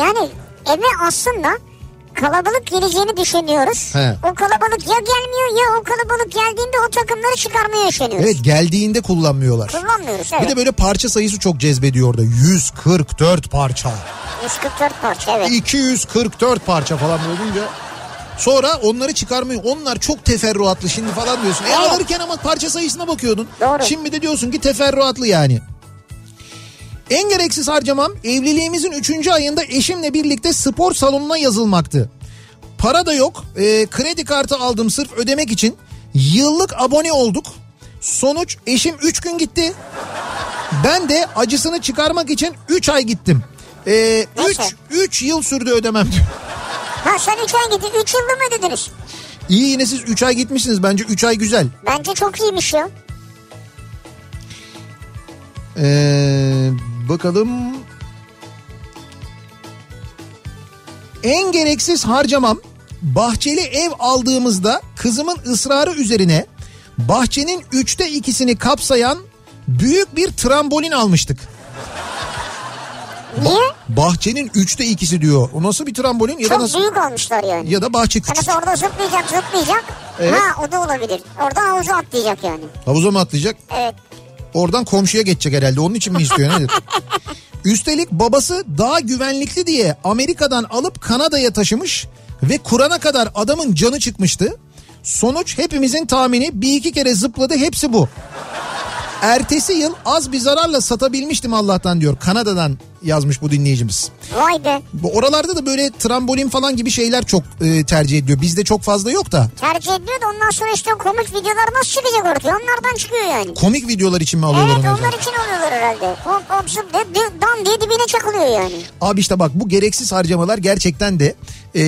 yani eve aslında kalabalık geleceğini düşünüyoruz. He. O kalabalık ya gelmiyor ya o kalabalık geldiğinde o takımları çıkarmaya üşeniyoruz. Evet geldiğinde kullanmıyorlar. Kullanmıyoruz evet. Bir de böyle parça sayısı çok cezbediyor orada. 144 parça. 144 parça evet. 244 parça falan olunca. Sonra onları çıkarmıyor. Onlar çok teferruatlı şimdi falan diyorsun. E alırken ama parça sayısına bakıyordun. Doğru. Şimdi de diyorsun ki teferruatlı yani. En gereksiz harcamam evliliğimizin 3. ayında eşimle birlikte spor salonuna yazılmaktı. Para da yok. E, kredi kartı aldım sırf ödemek için. Yıllık abone olduk. Sonuç eşim 3 gün gitti. Ben de acısını çıkarmak için 3 ay gittim. 3 Nasıl? 3 yıl sürdü ödemem. Ha sen 3 ay gittin 3 yılda mı ödediniz? İyi yine siz 3 ay gitmişsiniz. Bence 3 ay güzel. Bence çok iyiymiş ya. Ee, bakalım. En gereksiz harcamam bahçeli ev aldığımızda kızımın ısrarı üzerine bahçenin üçte ikisini kapsayan büyük bir trambolin almıştık. Niye? Bahçenin üçte ikisi diyor. O nasıl bir trambolin ya da Çok nasıl büyük almışlar yani. ya da bahçe küçük. Mesela orada zıplayacak zıplayacak. Evet. Ha o da olabilir. Orada havuza atlayacak yani. Havuza mı atlayacak? Evet. Oradan komşuya geçecek herhalde. Onun için mi istiyor nedir? Üstelik babası daha güvenlikli diye Amerika'dan alıp Kanada'ya taşımış ve Kur'an'a kadar adamın canı çıkmıştı. Sonuç hepimizin tahmini bir iki kere zıpladı hepsi bu. Ertesi yıl az bir zararla satabilmiştim Allah'tan diyor. Kanada'dan yazmış bu dinleyicimiz. Vay be. Bu oralarda da böyle trambolin falan gibi şeyler çok e, tercih ediliyor. Bizde çok fazla yok da. Tercih ediyor da ondan sonra işte komik videolar nasıl çıkacak ortaya? Onlardan çıkıyor yani. Komik videolar için mi alıyorlar Evet onlar acaba? için alıyorlar herhalde. Hop hop zıp de, de, dan diye dibine çakılıyor yani. Abi işte bak bu gereksiz harcamalar gerçekten de e,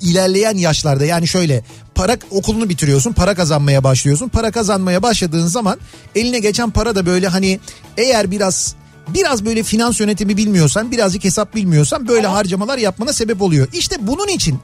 ilerleyen yaşlarda yani şöyle para okulunu bitiriyorsun para kazanmaya başlıyorsun para kazanmaya başladığın zaman eline geçen para da böyle hani eğer biraz biraz böyle finans yönetimi bilmiyorsan birazcık hesap bilmiyorsan böyle harcamalar yapmana sebep oluyor. İşte bunun için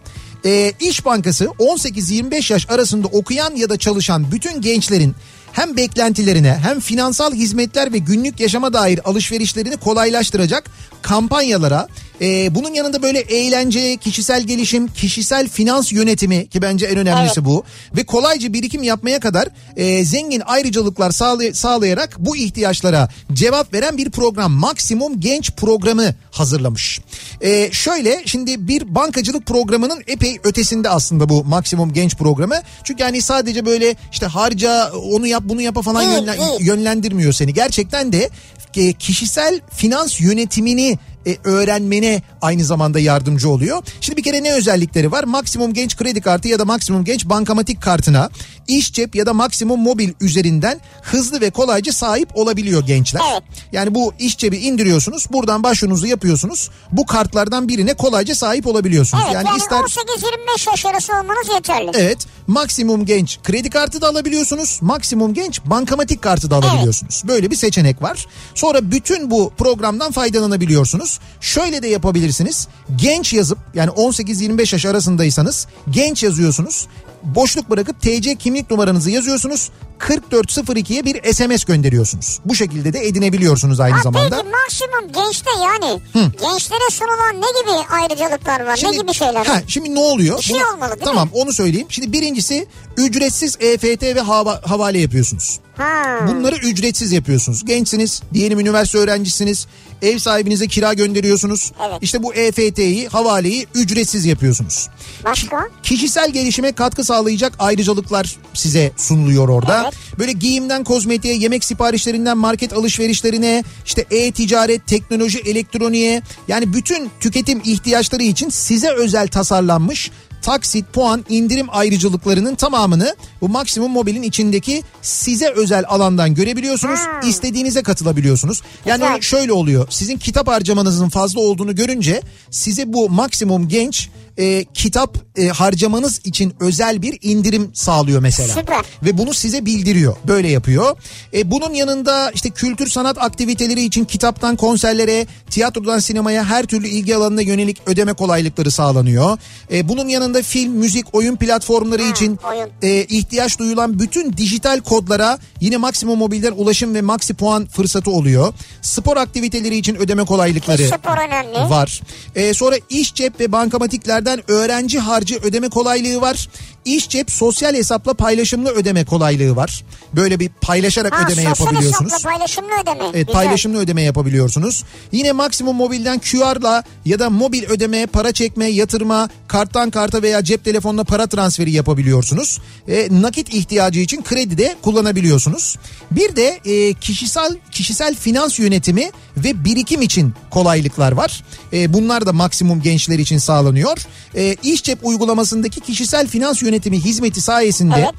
e, İş Bankası 18-25 yaş arasında okuyan ya da çalışan bütün gençlerin hem beklentilerine hem finansal hizmetler ve günlük yaşama dair alışverişlerini kolaylaştıracak kampanyalara e, bunun yanında böyle eğlence, kişisel gelişim, kişisel finans yönetimi ki bence en önemlisi Evet. bu ve kolayca birikim yapmaya kadar e, zengin ayrıcalıklar sağlay- sağlayarak bu ihtiyaçlara cevap veren bir program Maksimum Genç Programı hazırlamış. E, şöyle şimdi bir bankacılık programının epey ötesinde aslında bu Maksimum Genç Programı. Çünkü hani sadece böyle işte harca onu yap bunu yapa falan yönlen- yönlendirmiyor seni. Gerçekten de e, kişisel finans yönetimini e, öğrenmene aynı zamanda yardımcı oluyor. Şimdi bir kere ne özellikleri var? Maksimum Genç Kredi Kartı ya da Maksimum Genç Bankamatik Kartına iş cep ya da Maksimum Mobil üzerinden hızlı ve kolayca sahip olabiliyor gençler. Evet. Yani bu iş cebi indiriyorsunuz. Buradan başvurunuzu yapıyorsunuz. Bu kartlardan birine kolayca sahip olabiliyorsunuz. Evet yani, yani, ister 18-25 yaş arası olmanız yeterli. Evet maksimum genç kredi kartı da alabiliyorsunuz. Maksimum genç bankamatik kartı da alabiliyorsunuz. Böyle bir seçenek var. Sonra bütün bu programdan faydalanabiliyorsunuz. Şöyle de yapabilirsiniz. Genç yazıp yani 18-25 yaş arasındaysanız genç yazıyorsunuz. Boşluk bırakıp TC kimlik numaranızı yazıyorsunuz. 4402'ye bir SMS gönderiyorsunuz. Bu şekilde de edinebiliyorsunuz aynı Ha, zamanda. peki maksimum gençte yani gençlere sunulan ne gibi ayrıcalıklar var? ne gibi şeyler? Ha, şimdi ne oluyor? Bir şey olmalı değil tamam onu söyleyeyim. Şimdi birincisi ücretsiz EFT ve hava, havale yapıyorsunuz. Ha. Bunları ücretsiz yapıyorsunuz. Gençsiniz, diyelim üniversite öğrencisiniz. Ev sahibinize kira gönderiyorsunuz. Evet. İşte bu EFT'yi, havaleyi ücretsiz yapıyorsunuz. Başka? Kişisel gelişime katkı sağlayacak ayrıcalıklar size sunuluyor orada. Evet. Böyle giyimden kozmetiğe, yemek siparişlerinden market alışverişlerine, işte e-ticaret, teknoloji, elektroniğe yani bütün tüketim ihtiyaçları için size özel tasarlanmış taksit, puan, indirim ayrıcalıklarının tamamını bu Maksimum Mobil'in içindeki size özel alandan görebiliyorsunuz. Ha. İstediğinize katılabiliyorsunuz. Yani Güzel. şöyle oluyor. Sizin kitap harcamanızın fazla olduğunu görünce size bu Maksimum Genç e, kitap e, harcamanız için özel bir indirim sağlıyor mesela. Süper. Ve bunu size bildiriyor. Böyle yapıyor. E, bunun yanında işte kültür sanat aktiviteleri için kitaptan konserlere, tiyatrodan sinemaya her türlü ilgi alanına yönelik ödeme kolaylıkları sağlanıyor. E, bunun yanında film, müzik, oyun platformları için oyun. e, ihtiyaç duyulan bütün dijital kodlara yine Maximum Mobil'den ulaşım ve Maxi Puan fırsatı oluyor. Spor aktiviteleri için ödeme kolaylıkları Spor önemli. var. E, sonra iş cep ve bankamatiklerden öğrenci harcı ödeme kolaylığı var. İş cep sosyal hesapla paylaşımlı ödeme kolaylığı var. Böyle bir paylaşarak Ha, ödeme sosyal yapabiliyorsunuz. hesapla paylaşımlı ödeme. Evet Güzel. paylaşımlı ödeme yapabiliyorsunuz. Yine Maksimum Mobil'den QR'la ya da mobil ödeme, para çekme, yatırma, karttan karta veya cep telefonuna para transferi yapabiliyorsunuz. E, nakit ihtiyacı için kredi de kullanabiliyorsunuz. Bir de e, kişisel kişisel finans yönetimi ve birikim için kolaylıklar var. E, bunlar da maksimum gençler için sağlanıyor. E, İş cep uygulamasındaki kişisel finans yönetimi hizmeti sayesinde Evet.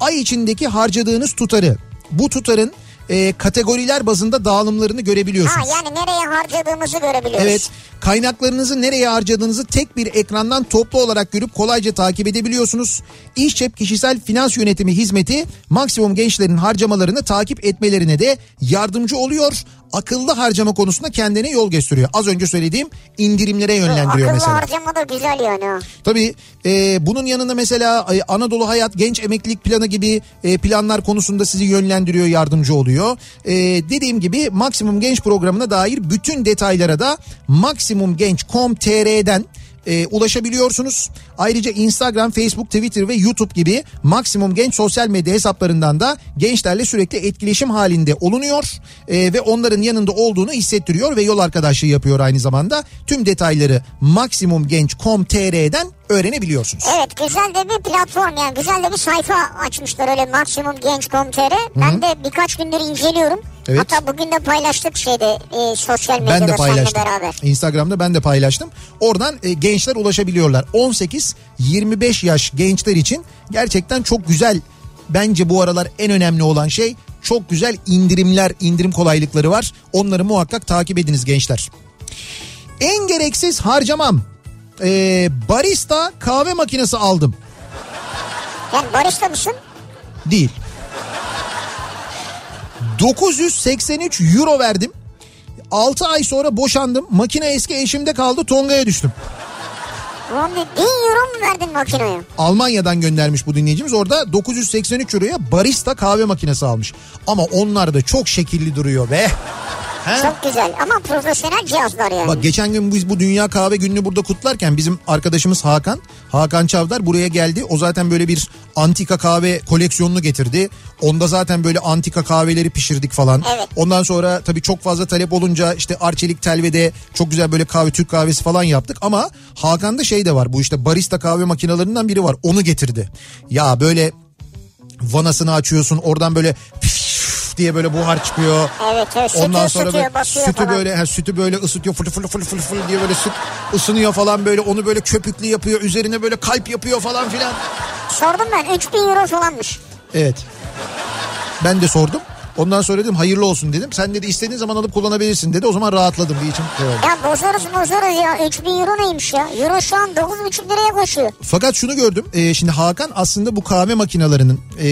ay içindeki harcadığınız tutarı bu tutarın e, kategoriler bazında dağılımlarını Ha görebiliyorsunuz. yani nereye harcadığımızı görebiliyoruz. Evet kaynaklarınızı nereye harcadığınızı tek bir ekrandan toplu olarak görüp kolayca takip edebiliyorsunuz. İş cep kişisel finans yönetimi hizmeti maksimum gençlerin harcamalarını takip etmelerine de yardımcı oluyor. Akıllı harcama konusunda kendine yol gösteriyor. Az önce söylediğim indirimlere yönlendiriyor Akıllı mesela. harcama da güzel yani. Tabii e, bunun yanında mesela e, Anadolu Hayat Genç Emeklilik Planı gibi e, planlar konusunda sizi yönlendiriyor, yardımcı oluyor. E, dediğim gibi Maksimum Genç programına dair bütün detaylara da maksimumgenç.com.tr'den e, ulaşabiliyorsunuz. Ayrıca Instagram, Facebook, Twitter ve YouTube gibi Maksimum Genç sosyal medya hesaplarından da gençlerle sürekli etkileşim halinde olunuyor E, ve onların yanında olduğunu hissettiriyor ve yol arkadaşlığı yapıyor aynı zamanda. Tüm detayları maksimumgenç.com.tr'den öğrenebiliyorsunuz. Evet güzel de bir platform yani güzel de bir sayfa açmışlar öyle maksimumgenç.com.tr. Ben de birkaç gündür inceliyorum. Evet. Hatta bugün de paylaştık şeyde e, sosyal medyada Ben de paylaştım. beraber. Instagram'da ben de paylaştım. Oradan e, gençler ulaşabiliyorlar. 18-25 yaş gençler için gerçekten çok güzel. Bence bu aralar en önemli olan şey çok güzel indirimler, indirim kolaylıkları var. Onları muhakkak takip ediniz gençler. En gereksiz harcamam. Ee, barista kahve makinesi aldım. Yani barista mısın? Değil. 983 euro verdim. 6 ay sonra boşandım. Makine eski eşimde kaldı. Tonga'ya düştüm. Ulan bir bin euro mu verdin makineye? Almanya'dan göndermiş bu dinleyicimiz. Orada 983 euroya barista kahve makinesi almış. Ama onlar da çok şekilli duruyor be. He? Çok güzel ama profesyonel cihazlar yani. Bak geçen gün biz bu Dünya Kahve Günü'nü burada kutlarken bizim arkadaşımız Hakan, Hakan Çavdar buraya geldi. O zaten böyle bir antika kahve koleksiyonunu getirdi. Onda zaten böyle antika kahveleri pişirdik falan. Evet. Ondan sonra tabii çok fazla talep olunca işte Arçelik Telve'de çok güzel böyle kahve Türk kahvesi falan yaptık. Ama Hakan'da şey de var bu işte barista kahve makinalarından biri var. Onu getirdi. Ya böyle vanasını açıyorsun oradan böyle diye böyle buhar çıkıyor. Evet evet sütü Ondan sonra ısıtıyor böyle basıyor sütü falan. böyle ha, sütü böyle ısıtıyor fılı fılı fılı fılı fılı diye böyle süt ısınıyor falan böyle onu böyle köpüklü yapıyor üzerine böyle kalp yapıyor falan filan. Sordum ben 3000 euro falanmış. Evet. Ben de sordum. Ondan sonra dedim hayırlı olsun dedim. Sen dedi istediğin zaman alıp kullanabilirsin dedi. O zaman rahatladım bir içim. Ya bozarız bozarız ya 3000 euro neymiş ya? Euro şu an 9,5 liraya koşuyor. Fakat şunu gördüm. Ee, şimdi Hakan aslında bu kahve makinalarının e,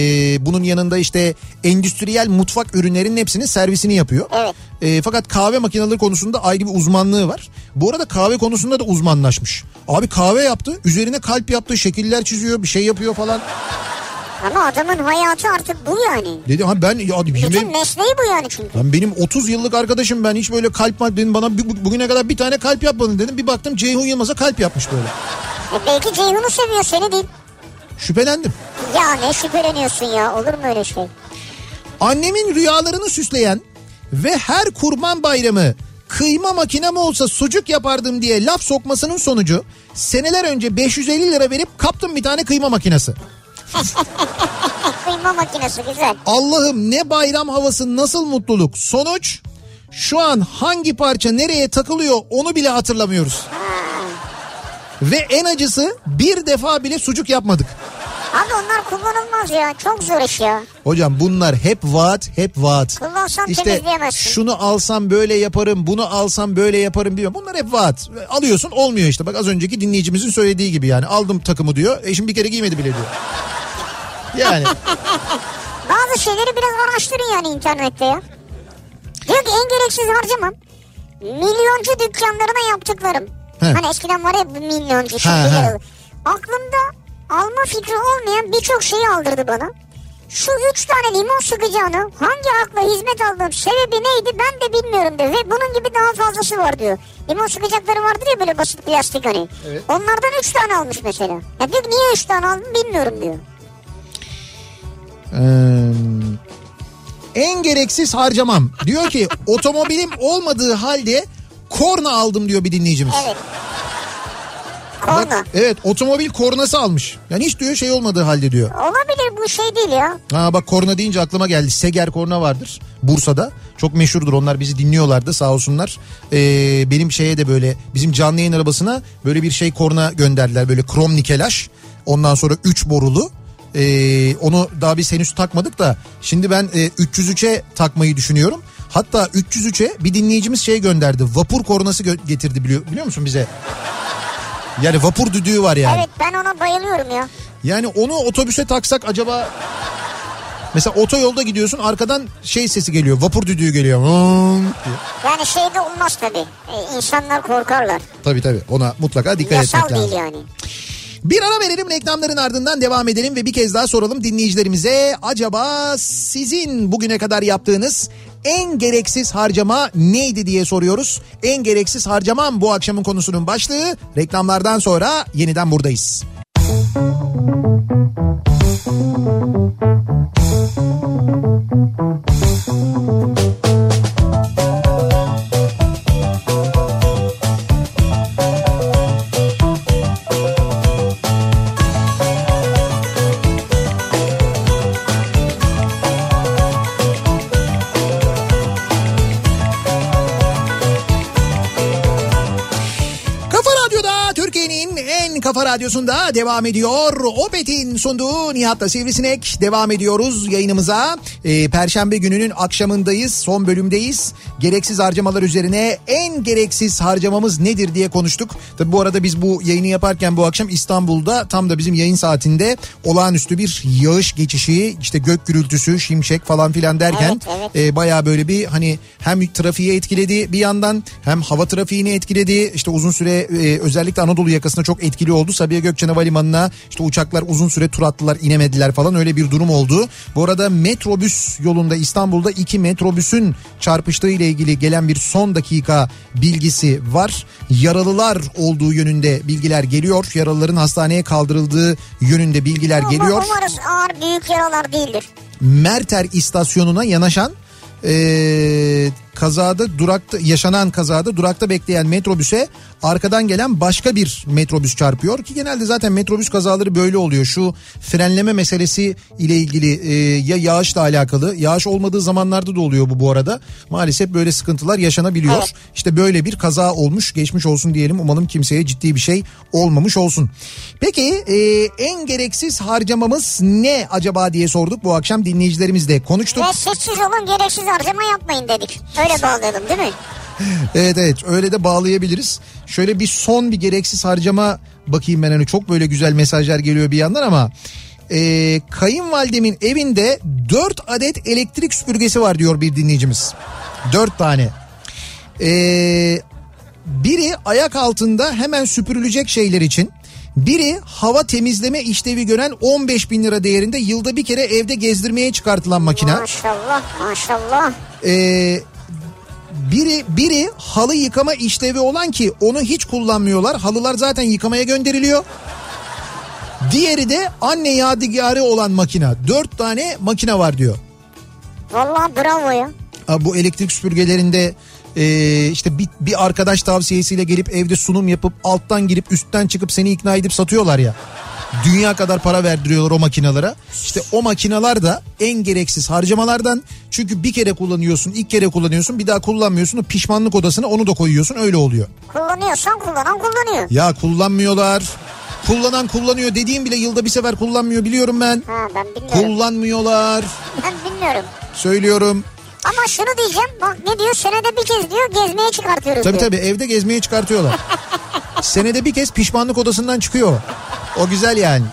bunun yanında işte endüstriyel mutfak ürünlerinin hepsinin servisini yapıyor. Evet. E, fakat kahve makineleri konusunda ayrı bir uzmanlığı var. Bu arada kahve konusunda da uzmanlaşmış. Abi kahve yaptı. Üzerine kalp yaptı. Şekiller çiziyor. Bir şey yapıyor falan. Ama adamın hayatı artık bu yani. Dedi ha ben ya bizim Bütün benim, mesleği bu yani çünkü. lan benim 30 yıllık arkadaşım ben hiç böyle kalp dedim bana bu- bugüne kadar bir tane kalp yapmadın dedim. Bir baktım Ceyhun Yılmaz'a kalp yapmış böyle. E belki Ceyhun'u seviyor seni değil. Şüphelendim. Ya ne şüpheleniyorsun ya olur mu öyle şey? Annemin rüyalarını süsleyen ve her kurban bayramı kıyma makinem olsa sucuk yapardım diye laf sokmasının sonucu seneler önce 550 lira verip kaptım bir tane kıyma makinesi. Kıyma makinesi güzel. Allah'ım ne bayram havası nasıl mutluluk. Sonuç şu an hangi parça nereye takılıyor onu bile hatırlamıyoruz. Ve en acısı bir defa bile sucuk yapmadık. Abi onlar kullanılmaz ya. Çok zor iş ya. Hocam bunlar hep vaat hep vaat. Kullansan İşte şunu alsam böyle yaparım bunu alsam böyle yaparım diyor. Bunlar hep vaat. Alıyorsun olmuyor işte bak az önceki dinleyicimizin söylediği gibi yani aldım takımı diyor. Eşim bir kere giymedi bile diyor. Yani Bazı şeyleri biraz araştırın yani internette ya. Diyor ki en gereksiz harcamam. Milyoncu dükkanlarına yaptıklarım. He. Hani eskiden var ya milyoncu şimdi yer alır. Aklımda alma fikri olmayan birçok şeyi aldırdı bana. Şu üç tane limon sıkacağını hangi akla hizmet aldığım sebebi neydi ben de bilmiyorum diyor. Ve bunun gibi daha fazlası var diyor. Limon sıkacakları vardır ya böyle basit plastik hani. Evet. Onlardan üç tane almış mesela. Ya diyor niye üç tane aldın bilmiyorum diyor. Ee, en gereksiz harcamam. Diyor ki otomobilim olmadığı halde korna aldım diyor bir dinleyicimiz. Evet. Bak, Korna. evet otomobil kornası almış. Yani hiç diyor şey olmadığı halde diyor. Olabilir bu şey değil ya. Ha bak korna deyince aklıma geldi. Seger korna vardır Bursa'da. Çok meşhurdur onlar bizi dinliyorlardı sağ olsunlar. Ee, benim şeye de böyle bizim canlı yayın arabasına böyle bir şey korna gönderdiler. Böyle krom nikelaj. Ondan sonra 3 borulu. Ee, onu daha biz henüz takmadık da şimdi ben e, 303'e takmayı düşünüyorum. Hatta 303'e bir dinleyicimiz şey gönderdi. Vapur kornası gö- getirdi biliyor, biliyor musun bize? Yani vapur düdüğü var yani. Evet ben ona bayılıyorum ya. Yani onu otobüse taksak acaba... Mesela otoyolda gidiyorsun arkadan şey sesi geliyor. Vapur düdüğü geliyor. Yani şeyde olmaz tabii. Ee, insanlar korkarlar. Tabii tabii ona mutlaka dikkat Yasal etmek lazım. değil yani. Bir ara verelim reklamların ardından devam edelim ve bir kez daha soralım dinleyicilerimize. Acaba sizin bugüne kadar yaptığınız en gereksiz harcama neydi diye soruyoruz. En gereksiz harcamam bu akşamın konusunun başlığı. Reklamlardan sonra yeniden buradayız. Radyosunda devam ediyor. Opet'in sunduğu Nihat'la Sivrisinek devam ediyoruz yayınımıza. Ee, Perşembe gününün akşamındayız, son bölümdeyiz. Gereksiz harcamalar üzerine en gereksiz harcamamız nedir diye konuştuk. Tabi bu arada biz bu yayını yaparken bu akşam İstanbul'da tam da bizim yayın saatinde olağanüstü bir yağış geçişi, işte gök gürültüsü, şimşek falan filan derken Evet, evet. e, bayağı böyle bir hani hem trafiği etkiledi bir yandan hem hava trafiğini etkiledi. İşte uzun süre e, özellikle Anadolu yakasında çok etkili oldu. Sabiha Gökçen Havalimanı'na işte uçaklar uzun süre tur attılar inemediler falan öyle bir durum oldu. Bu arada metrobüs yolunda İstanbul'da iki metrobüsün çarpıştığı ile ilgili gelen bir son dakika bilgisi var. Yaralılar olduğu yönünde bilgiler geliyor. Yaralıların hastaneye kaldırıldığı yönünde bilgiler Ama geliyor. umarız ağır büyük yaralar değildir. Merter istasyonuna yanaşan eee, kazada durakta yaşanan kazada durakta bekleyen metrobüse arkadan gelen başka bir metrobüs çarpıyor ki genelde zaten metrobüs kazaları böyle oluyor. Şu frenleme meselesi ile ilgili eee, ya yağışla alakalı yağış olmadığı zamanlarda da oluyor bu bu arada. Maalesef böyle sıkıntılar yaşanabiliyor. Evet. İşte böyle bir kaza olmuş geçmiş olsun diyelim umalım kimseye ciddi bir şey olmamış olsun. Peki eee, en gereksiz harcamamız ne acaba diye sorduk bu akşam dinleyicilerimizle konuştuk. Ve sessiz olun gereksiz harcama yapmayın dedik. Öyle bağlayalım değil mi? Evet evet öyle de bağlayabiliriz. Şöyle bir son bir gereksiz harcama bakayım ben hani çok böyle güzel mesajlar geliyor bir yandan ama e, kayınvalidemin evinde 4 adet elektrik süpürgesi var diyor bir dinleyicimiz. 4 tane. E, biri ayak altında hemen süpürülecek şeyler için. Biri hava temizleme işlevi gören 15 bin lira değerinde yılda bir kere evde gezdirmeye çıkartılan makine. Maşallah maşallah. Ee, biri biri halı yıkama işlevi olan ki onu hiç kullanmıyorlar. Halılar zaten yıkamaya gönderiliyor. Diğeri de anne yadigarı olan makina. Dört tane makine var diyor. Vallahi bravo ya. Bu elektrik süpürgelerinde e, işte bir, bir arkadaş tavsiyesiyle gelip evde sunum yapıp alttan girip üstten çıkıp seni ikna edip satıyorlar ya. Dünya kadar para verdiriyorlar o makinalara. İşte o makinalar da en gereksiz harcamalardan. Çünkü bir kere kullanıyorsun, ilk kere kullanıyorsun, bir daha kullanmıyorsun. O pişmanlık odasına onu da koyuyorsun öyle oluyor. Kullanıyorsan kullanan kullanıyor. Ya kullanmıyorlar. Kullanan kullanıyor dediğim bile yılda bir sefer kullanmıyor biliyorum ben. Ha ben bilmiyorum. Kullanmıyorlar. Ben bilmiyorum. Söylüyorum. Ama şunu diyeceğim bak ne diyor senede bir kez diyor gezmeye çıkartıyoruz Tabii diyor. tabii evde gezmeye çıkartıyorlar. Senede bir kez pişmanlık odasından çıkıyor. O güzel yani.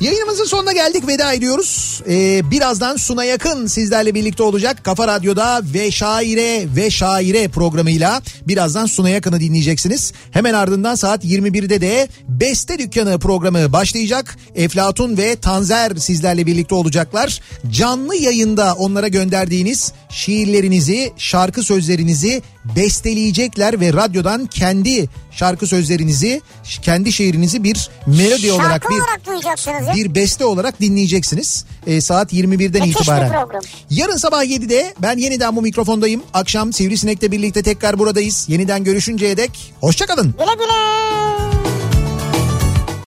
Yayınımızın sonuna geldik veda ediyoruz. Ee, birazdan Suna Yakın sizlerle birlikte olacak. Kafa Radyo'da ve Şaire ve Şaire programıyla birazdan Suna Yakın'ı dinleyeceksiniz. Hemen ardından saat 21'de de Beste Dükkanı programı başlayacak. Eflatun ve Tanzer sizlerle birlikte olacaklar. Canlı yayında onlara gönderdiğiniz şiirlerinizi, şarkı sözlerinizi besteleyecekler ve radyodan kendi şarkı sözlerinizi, kendi şiirinizi bir melodi olarak Şarkı bir olarak duyacaksınız ya. bir beste olarak dinleyeceksiniz. Ee, saat 21'den Müthiş bir itibaren. Yarın sabah 7'de ben yeniden bu mikrofondayım. Akşam Sivrisinek'le birlikte tekrar buradayız. Yeniden görüşünceye dek hoşçakalın. Güle güle.